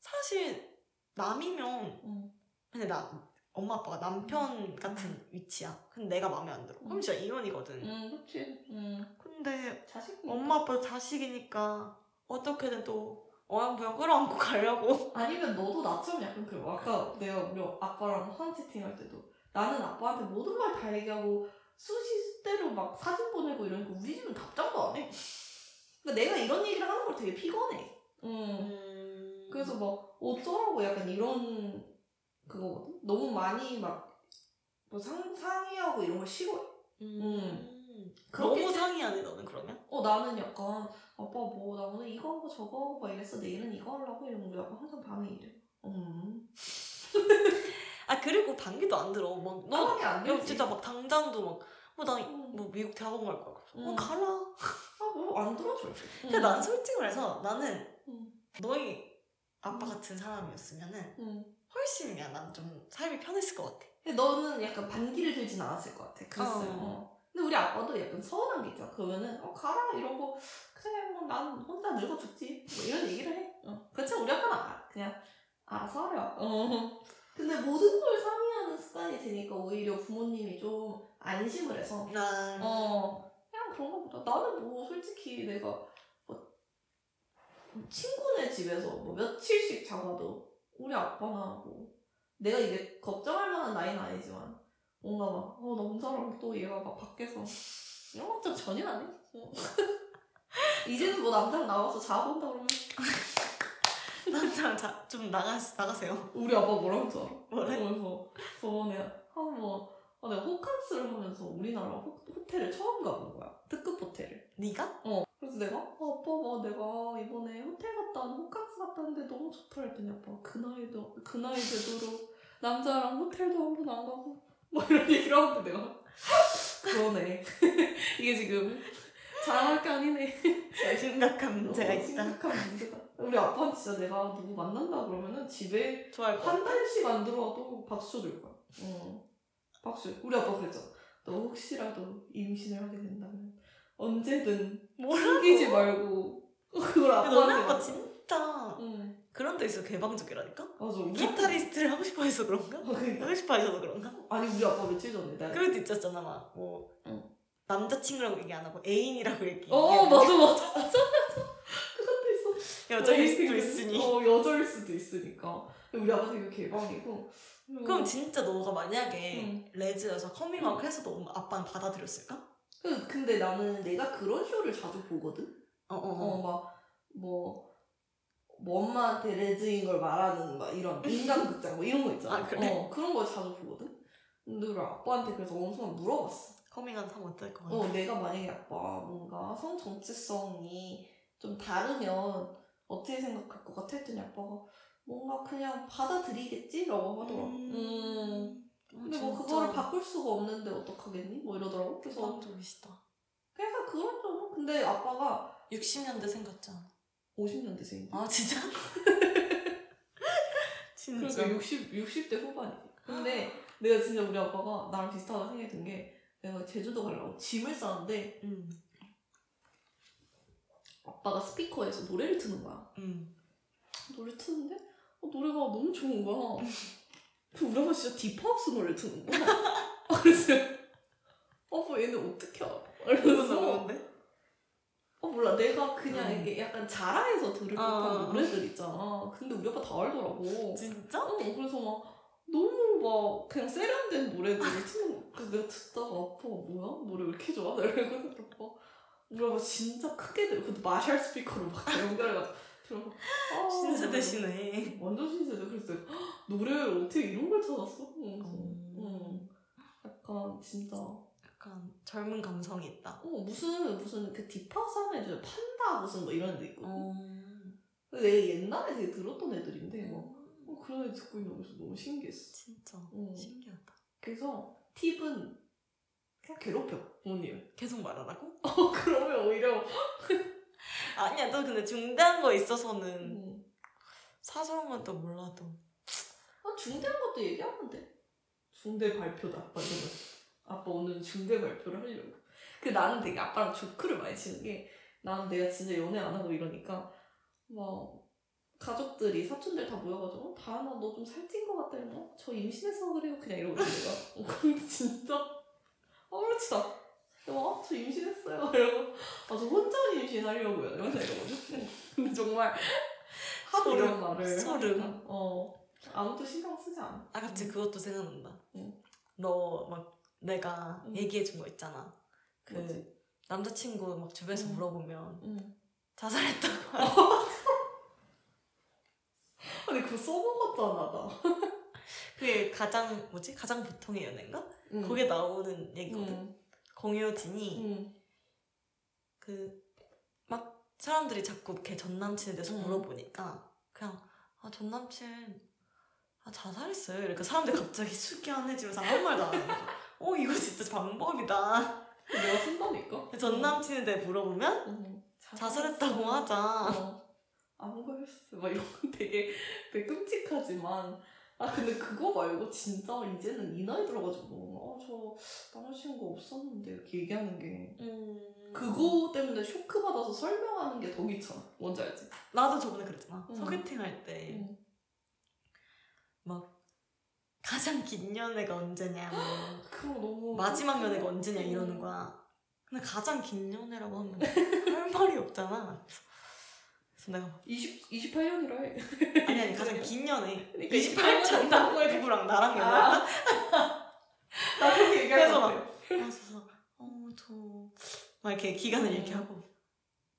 사실 남이면 응. 근데 나 엄마 아빠가 남편 같은 위치야. 근데 내가 마음에 안 들어. 그럼 음. 진짜 이혼이거든. 응, 그치. 응. 근데 자식. 엄마 아빠 자식이니까 어떻게든 또 어영부영 끌어안고 가려고. 아니면 너도 나처럼 약간 그래. 아까 내가 우리 아빠랑 화한 채팅할 때도 나는 아빠한테 모든 말 다 얘기하고 수시대로 막 사진 보내고 이러니까 우리 집은 답장도 안 해. 그러니까 내가 이런 얘기를 하는 걸 되게 피곤해. 응. 음. 그래서 막 어쩌라고 약간 이런 그거거든. 너무 많이 막뭐 상의하고 이런 걸 싫어해. 음. 그렇게 너무 상의하네 너는 그러면? 어 나는 약간 아빠 뭐 나 오늘 이거 하고 저거 하고 막 이랬어 내일은 이거 하려고 이러면 우리 아빠 항상 밤에 이래. 음. 아 그리고 방귀도 안 들어. 막 너, 나가게 안너 되지. 진짜 막 당장도 막 뭐나 음. 뭐 미국 대학원 갈 거야. 어 음. 가라. 아 뭐 안 들어줘. 근데 난 솔직히 말해서 나는 음. 너희 아빠 음. 같은 사람이었으면은 응. 훨씬 야 난 좀 삶이 편했을 것 같아. 근데 너는 약간 반기를 들진 않았을 것 같아. 그랬어요. 어. 어. 근데 우리 아빠도 약간 서운한 게 있잖아. 그러면은 어 가라 이러고 그래 뭐난 혼자 늙어 죽지 뭐 이런 얘기를 해. 어. 그렇지만 우리 아빠는 아, 그냥 알아서 하려. 어. 근데 모든 걸 상의하는 습관이 되니까 오히려 부모님이 좀 안심을 해서 난어 그냥 그런가 보다. 나는 뭐 솔직히 내가 뭐 친구네 집에서 뭐 며칠씩 자고도 우리 아빠나 뭐 내가 이게 걱정할 만한 나이는 아니지만 뭔가 막어나 혼자라고 또 얘가 막 밖에서 이런 걱정 전혀 안 해. 어. 이제는 뭐 남자랑 나와서 자고 온다 그러면 남자랑 자, 좀 나가 나가세요. 우리 아빠 뭐라고 줄 알아? 뭐래? 그래서 저번에 한번 아, 내가 호캉스를 하면서 우리나라 호, 호텔을 처음 가본 거야. 특급 호텔을. 네가? 어. 그래서 내가 아, 아빠 막 내가 이번에 호텔 갔다 왔 호캉스 갔다 왔는데 너무 좋다 했더니 아빠 그 나이도 그 나이 되도록 남자랑 호텔도 한 번 안 가고 뭐 이런 얘기를 하는데 내가 그러네. 이게 지금 자랑할 게 아니네. 심각한 문제가 어, 있다. 심각한 문제다. 우리 아빠는 진짜 내가 누구 만난다 그러면은 집에 좋아할 것 한. 달씩 안 들어와도 박수 줄 거야. 어. 박수. 우리 아빠 그랬잖아. 너 혹시라도 임신을 하게 된다면 언제든 숨기지 말고 그걸 근데 너네 아빠한테 아빠 말- 진짜 응. 그런 데 있어 개방적이라니까? 맞아. 우리 기타리스트를 하고 싶어 해서 그런가? 아빠- 아, 그러니까. 하고 싶어 해서 그런가? 아니 우리 아빠 며칠 전에 나. 그럴 때 있었잖아 막 뭐 응. 남자친구라고 얘기 안 하고 애인이라고 얘기 어 맞아 맞아 맞아 맞아. 여자일 수도 되게- 있으니 어 여자일 수도 있으니까. 우리 아빠 되게 개방이고. 그럼 진짜 너가 만약에 응. 레즈여서 커밍아웃 해서도 엄마 아빠는 받아들였을까? 그- 근데 나는 내가 그런 쇼를 자주 보거든. 어 어 어 어, 막, 뭐, 뭐 엄마한테 레즈인 걸 말하는 막 이런 인간극장 뭐 이런 거 있잖아. 아, 그래? 어, 그런 걸 자주 보거든. 근데 우리 아빠한테 그래서 순간 물어봤어. 커밍아웃 하면 어떨 것 같아? 어, 내가 만약에 아빠 뭔가 성 정체성이 좀 다르면 어떻게 생각할 것 같아? 했더니 아빠가 뭔가 그냥 받아들이겠지? 라고 하더라. 음. 근데 뭐 그거를 바꿀 수가 없는데 어떡하겠니? 뭐 이러더라고. 그래서 개방적이시다 그래서 그런 점 근데 아빠가 60년대 생겼잖아 50년대생인데. 아 진짜? 진짜. 그러니까 60, 60대 후반이지. 근데 내가 진짜 우리 아빠가 나랑 비슷하다고 생각이 든 게 내가 제주도 가려고 짐을 싸는데 응. 아빠가 스피커에서 노래를 트는 거야. 응. 노래 트는데 어, 노래가 너무 좋은 거야. 그 우리 아빠 진짜 딥하우스 노래 트는 거야. 아, 그래서 아빠 얘는 어떻게 알아? 이러면서? 어 몰라 내가 그냥 음. 이게 약간 자라에서 들을 법한 어. 노래들 있잖아. 근데 우리 아빠 다 알더라고. 진짜? 어, 그래서 막 너무 막 그냥 세련된 노래들을 트는 거. 그래서 내가 듣다가 아빠 뭐야? 노래 왜 이렇게 좋아? 내가 이러고 아빠 진짜 크게 들어. 근데 마샬 스피커로 막 연결해가지고 들어서 아, 신세대시네. 완전 신세대. 그래서 내가, "헉, 노래를 어떻게 이런 걸 찾았어? 그래서 음. 응. 약간 진짜 약간 젊은 감성이 있다. 어 무슨 무슨 그 하는 애들 판다 무슨 뭐 이런 애들 있거든. 어. 근데 내가 옛날에 되게 들었던 애들인데 막 어, 그런 애 듣고 있는 거서 너무 신기했어. 진짜 어. 신기하다. 그래서 팁은 그냥 괴롭혀 부모님. 계속 말하라고? 어 그러면 오히려 아니야, 너 근데 중대한 거 있어서는 음. 사소한 것도 몰라도. 아, 중대한 것도 얘기하면 돼. 중대 발표다 아빠 이러면 아빠 오늘 중대 발표를 하려고. 그 나는 되게 아빠랑 조크를 많이 치는 게 나는 내가 진짜 연애 안 하고 이러니까 막 가족들이 사촌들 다 모여가지고 어, 다은아 너 좀 살찐 것 같다 이러면 어, 저 임신해서 그래요 그냥 이러고 있는 거야. 어, 근데 진짜 아무렇지도 어, 저 임신했어요. 이러고, 아, 저 혼자 임신하려고요. 이러면서 이러거든. 근데 정말 하도 이런 말을. 소름. 어. 아무도 신경 쓰지 않아. 아, 갑자기 그것도 생각난다. 응. 너 막 내가 응. 얘기해준 거 있잖아. 그 뭐지? 남자친구 막 주변에서 응. 물어보면 응. 자살했다고. 아니, 그거 써먹었잖아, 나. 그게 가장 뭐지? 가장 보통의 연애인가? 응. 거기에 나오는 얘기거든. 응. 공효진이 응. 그막 사람들이 자꾸 걔 전 남친에 대해서 응. 물어보니까 그냥 아 전 남친 아 자살했어요. 그러니까 사람들이 갑자기 숙연해지면서 아무 말도 안 하는 거죠. 어 이거 진짜 방법이다. 내가 쓴다니까? 전 남친에 대해 물어보면 응. 자살했다고 하자. 어. 했어. 막 이런 거 되게, 되게 끔찍하지만. 아, 근데 그거 말고 진짜 이제는 이 나이 들어가지고, 아, 저 남자친구 없었는데 이렇게 얘기하는 게. 음... 그거 때문에 쇼크 받아서 설명하는 게 더 귀찮아. 뭔지 알지? 나도 저번에 그랬잖아. 응. 소개팅 할때 응. 가장 긴 연애가 언제냐, 뭐 그거 너무. 마지막 연애가 언제냐 음. 이러는 거야. 근데 가장 긴 연애라고 하면 할 말이 없잖아. 그래서 내가 막, 20, 28년이라 해. 아니 아니 가장 긴 그러니까 28년 잔다고 해 누구랑 나랑 연애 아. 아. 나 그렇게 얘기할 그래서 것 막- 같아. 그래서 어저막 이렇게 기간을 음. 이렇게 하고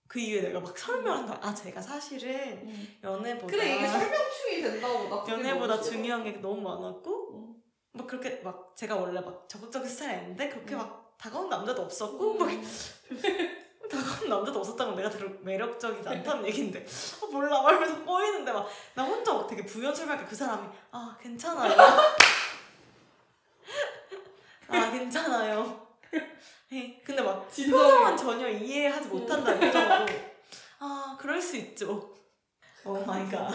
그 이후에 내가 막 설명한 거야 아 제가 사실은 연애보다 그래, 이게 설명충이 된다고. 나 연애보다. 중요한 게 너무 많았고 응. 막 그렇게 막 제가 원래 막 적극적인 스타일이었는데 그렇게 음. 막 다가온 남자도 없었고 막 응. 다가온 남자도 없었다면 내가 들을 매력적이지 않다는 얘긴데. 아 몰라. 말면서 꼬이는데 막 나 혼자 막 되게 부연 설명하니까 그 사람이 아 괜찮아요 아 괜찮아요. 예, 근데 막 표정은 진정해. 전혀 이해하지 못한다는 표정으로 아 그럴 수 있죠. Oh my god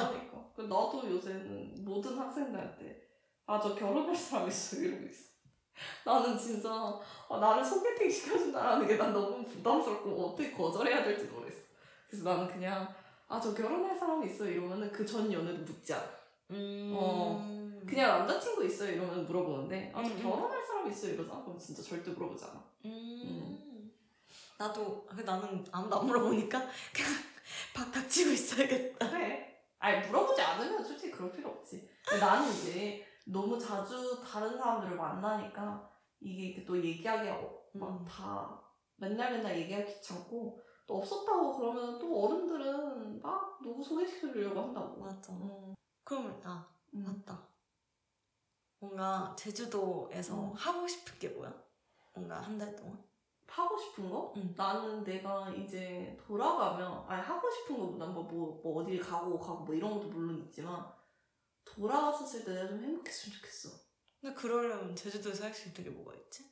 나도 요새는 모든 학생들한테 아 저 결혼할 사람 있어. 이러고 있어. 나는 진짜 아, 나를 소개팅 시켜준다라는 게 난 너무 부담스럽고 어떻게 거절해야 될지 모르겠어. 그래서 나는 그냥 아 저 결혼할 사람 있어 이러면은 그 전 연애도 묻지 않아. 음... 어. 그냥 남자친구 있어요 이러면 물어보는데 아저 음, 음. 결혼할 사람 있어 이러잖아 그럼 진짜 절대 물어보지 않아. 음. 나도 그 나는 아무도 안 물어보니까 그냥 박 닥치고 있어야겠다. 그래. 아니 물어보지 않으면 솔직히 그럴 필요 없지. 근데 나는 이제 너무 자주 다른 사람들을 만나니까 이게 또 얘기하기가 음. 막다 맨날 맨날 얘기하기 귀찮고 또 없었다고 그러면 또 어른들은 막 누구 소개시켜주려고 한다고. 맞아. 음. 그러면 아 음. 맞다. 뭔가 제주도에서 음. 하고 싶은 게 뭐야? 뭔가 한 달 동안. 하고 싶은 거? 응. 나는 내가 이제 돌아가면 아니 하고 싶은 거보다 뭐, 뭐, 뭐 어딜 가고 가고 뭐 이런 것도 물론 있지만 돌아갔었을 때 내가 좀 행복했으면 좋겠어. 근데 그러려면 제주도에서 할 수 있는 게 뭐가 있지?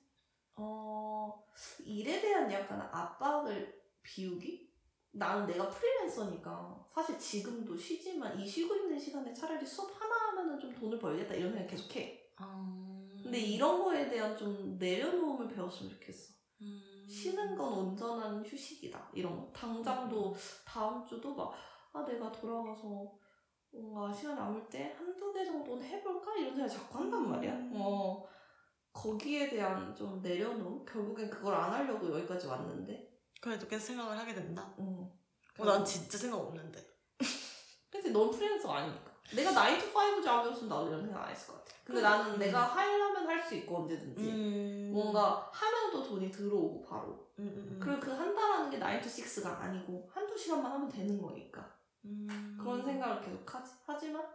어, 일에 대한 약간 압박을 비우기? 나는 내가 프리랜서니까 사실 지금도 쉬지만 이 쉬고 있는 시간에 차라리 수업 하나 하면 하면은 좀 돈을 벌겠다 이런 생각 계속 해. 음. 근데 이런 거에 대한 좀 내려놓음을 배웠으면 좋겠어. 음. 쉬는 건 온전한 휴식이다. 이런 거. 당장도 다음 주도 막, 아, 내가 돌아가서 뭔가 시간 남을 때 한두 개 정도는 해볼까? 이런 생각 자꾸 한단 말이야. 음. 어. 거기에 대한 좀 내려놓음? 결국엔 그걸 안 하려고 여기까지 왔는데. 그래도 계속 생각을 하게 된다. 응. 어, 난 진짜 생각 없는데. 그치, 넌 프리랜서가 아니니까. 내가 9to5 잡이었으면 나도 이런 생각 안 했을 것 같아. 근데 그- 나는 음. 내가 하려면 할 수 있고 언제든지. 음. 뭔가 하면 또 돈이 들어오고 바로. 음, 음, 음. 그리고 그 한다라는 게 9to6가 아니고 한두 시간만 하면 되는 거니까. 음. 그런 생각을 계속 하지. 하지만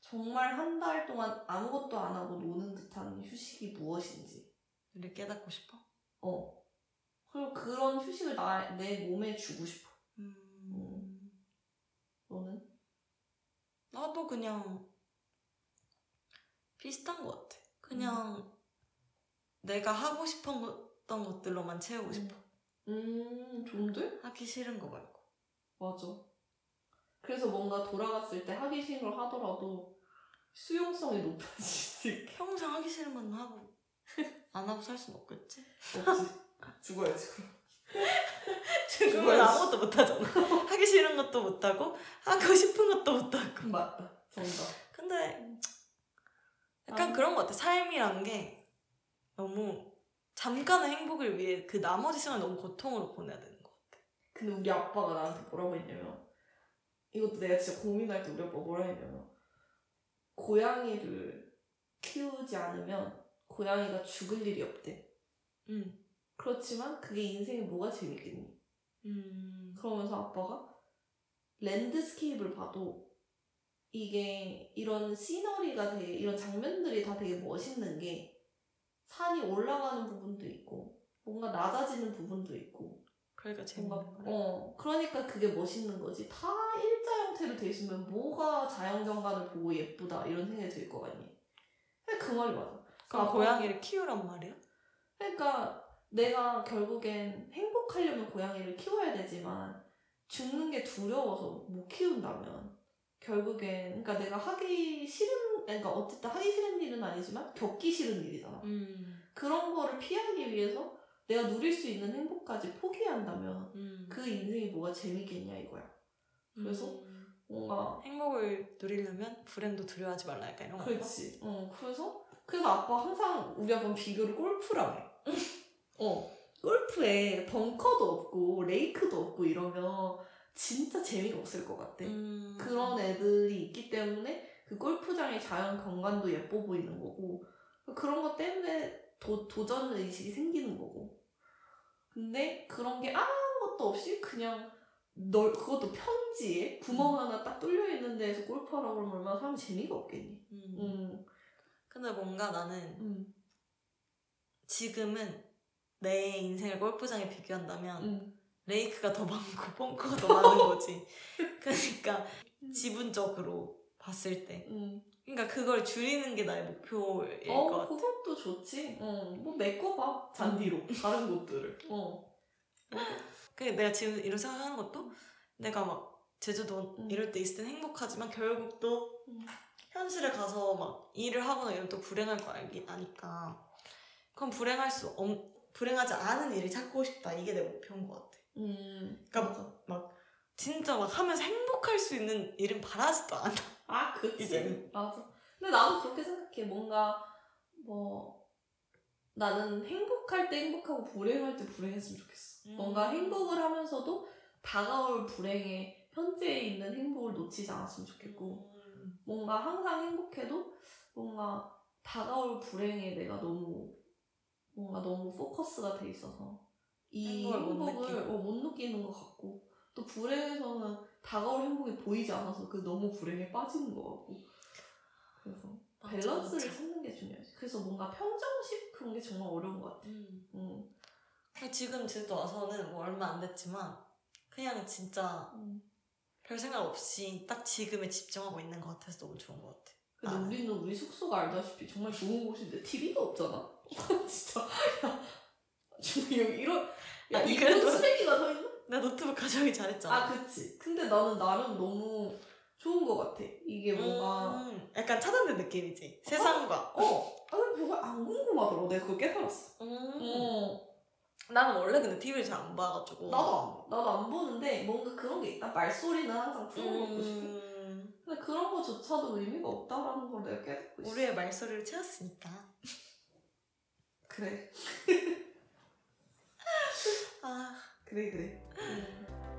정말 한 달 동안 아무것도 안 하고 노는 듯한 휴식이 무엇인지. 를 깨닫고 싶어. 어. 그리고 그런 휴식을 나, 내 몸에 주고 싶어. 음. 너는? 나도 그냥 비슷한 것 같아. 그냥 내가 하고 싶었던 것들로만 채우고 싶어. 음, 좋은데? 하기 싫은 거 말고. 맞아. 그래서 뭔가 돌아갔을 때 하기 싫은 걸 하더라도 수용성이 높아질 수 있게. 평생 하기 싫은 건 하고 안 하고 살 순 없겠지? 없지. 죽어야지, 그럼. 죽어야지. 아무것도 못 하잖아. 하기 싫은 것도 못 하고 하고 싶은 것도 못 하고. 맞다. 정답. 근데 약간 아. 그런 것 같아. 삶이란 게 너무 잠깐의 행복을 위해 그 나머지 시간을 너무 고통으로 보내야 되는 것 같아. 근데 우리 아빠가 나한테 뭐라고 했냐면 이것도 내가 진짜 고민할 때 우리 아빠 뭐라 했냐면 고양이를 키우지 않으면 고양이가 죽을 일이 없대. 응. 그렇지만 그게 인생에 뭐가 재밌겠니? 음. 그러면서 아빠가 landscape를 봐도 이게 이런 scenery가 되게 이런 장면들이 다 되게 멋있는 게 산이 올라가는 부분도 있고 뭔가 낮아지는 부분도 있고 그러니까 재밌는 거야. 어 그러니까 그게 멋있는 거지 다 일 자 형태로 돼 있으면 뭐가 자연경관을 보고 예쁘다 이런 생각이 들거 같니? 그 말이 맞아. 아빠- 고양이를 키우란 말이야? 그러니까 내가 결국엔 행복하려면 고양이를 키워야 되지만 죽는 게 두려워서 못 키운다면 결국엔 그러니까 내가 하기 싫은 그러니까 어쨌든 하기 싫은 일은 아니지만 겪기 싫은 일이잖아. 음. 그런 거를 피하기 위해서 내가 누릴 수 있는 행복까지 포기한다면 음. 그 인생이 뭐가 재밌겠냐 이거야. 그래서 음. 뭔가 행복을 누리려면 불행도 두려워하지 말라 약간 이런 거. 그렇지. 어 그래서 그래서 아빠 항상 우리 아빠는 비교를 골프랑 해. 어 골프에 벙커도 없고 레이크도 없고 이러면 진짜 재미가 없을 것 같아. 음. 그런 애들이 있기 때문에 그 골프장의 자연 경관도 예뻐 보이는 거고 그런 것 때문에 도, 도전 의식이 생기는 거고. 근데 그런 게 아무것도 없이 그냥 널 그것도 평지에 구멍 하나 딱 뚫려 있는 데에서 골프하라고 그러면 얼마나 사람 재미가 없겠니? 음. 응. 근데 뭔가 나는 응. 지금은 내 인생을 골프장에 비교한다면 응. 레이크가 더 많고 벙커가 더 많은 거지. 그러니까 지분적으로 봤을 때. 응. 그러니까 그걸 줄이는 게 나의 목표일 것 어, 같아. 그것도 좋지. 어, 뭐 메꿔봐 잔디로 다른 곳들을. 어. 그 내가 지금 이런 생각하는 것도 내가 막 제주도 음. 이럴 때 있을 땐 행복하지만 결국 또 음. 현실에 가서 막 일을 하거나 이러면 또 불행할 거 알기 아니까 그럼 불행할 수 없, 불행하지 않은 일을 찾고 싶다 이게 내 목표인 것 같아. 음. 그러니까 맞아. 진짜 막 하면서 행복할 수 있는 일은 바라지도 않아. 아, 그치. 이제는. 맞아. 근데 나도 그렇게 생각해. 뭔가, 뭐, 나는 행복할 때 행복하고 불행할 때 불행했으면 좋겠어. 음. 뭔가 행복을 하면서도 다가올 불행에 현재에 있는 행복을 놓치지 않았으면 좋겠고, 음. 뭔가 항상 행복해도 뭔가 다가올 불행에 내가 너무, 뭔가 너무 포커스가 돼 있어서 이 행복을 못 행복을. 어, 못 느끼는 것 같고, 또 불행에서는 다가올 행복이 보이지 않아서 그 너무 불행에 빠지는 것 같고. 그래서 밸런스를 맞아. 찾는 게 중요하지. 그래서 뭔가 평정식 그런 게 정말 어려운 것 같아. 음. 응. 근데 지금 제주도 와서는 뭐 얼마 안 됐지만 그냥 진짜 응. 별 생각 없이 딱 지금에 집중하고 있는 것 같아서 너무 좋은 것 같아. 근데 아. 우리는 우리 숙소가 알다시피 정말 좋은 곳인데 TV가 없잖아. 진짜. 야, 지금 여기 이런 야 아니, 이런 쓰레기가 서 있나? 나 노트북 가져오기 잘했잖아. 아 그치. 근데 나는 나름 너무 좋은 것 같아. 이게 뭔가 음, 약간 차단된 느낌이지. 세상과. 어, 아니 별로 안 궁금하더라고. 내가 그걸 깨달았어. 음. 어, 나는 원래 근데 TV를 잘 안 봐가지고. 나도 안, 나도 안 보는데 뭔가 그런 게 있다. 말소리는 항상 풀어놓고 싶어. 음, 근데 그런 거조차도 의미가 없다라는 걸 내가 깨닫고 있어. 우리의 말소리를 채웠으니까. 그래, 아, 그래, 그래.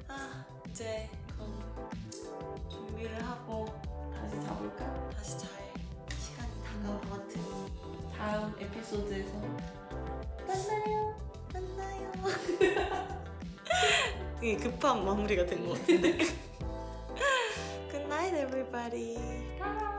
아 이제 그럼 준비를 하고 다시 자볼까? 다시 잘 시간이 다가올 것 같으니 다음 에피소드에서 만나요. 만나요. 이게 급한 마무리가 된 것 같은데. Good night, everybody. 아.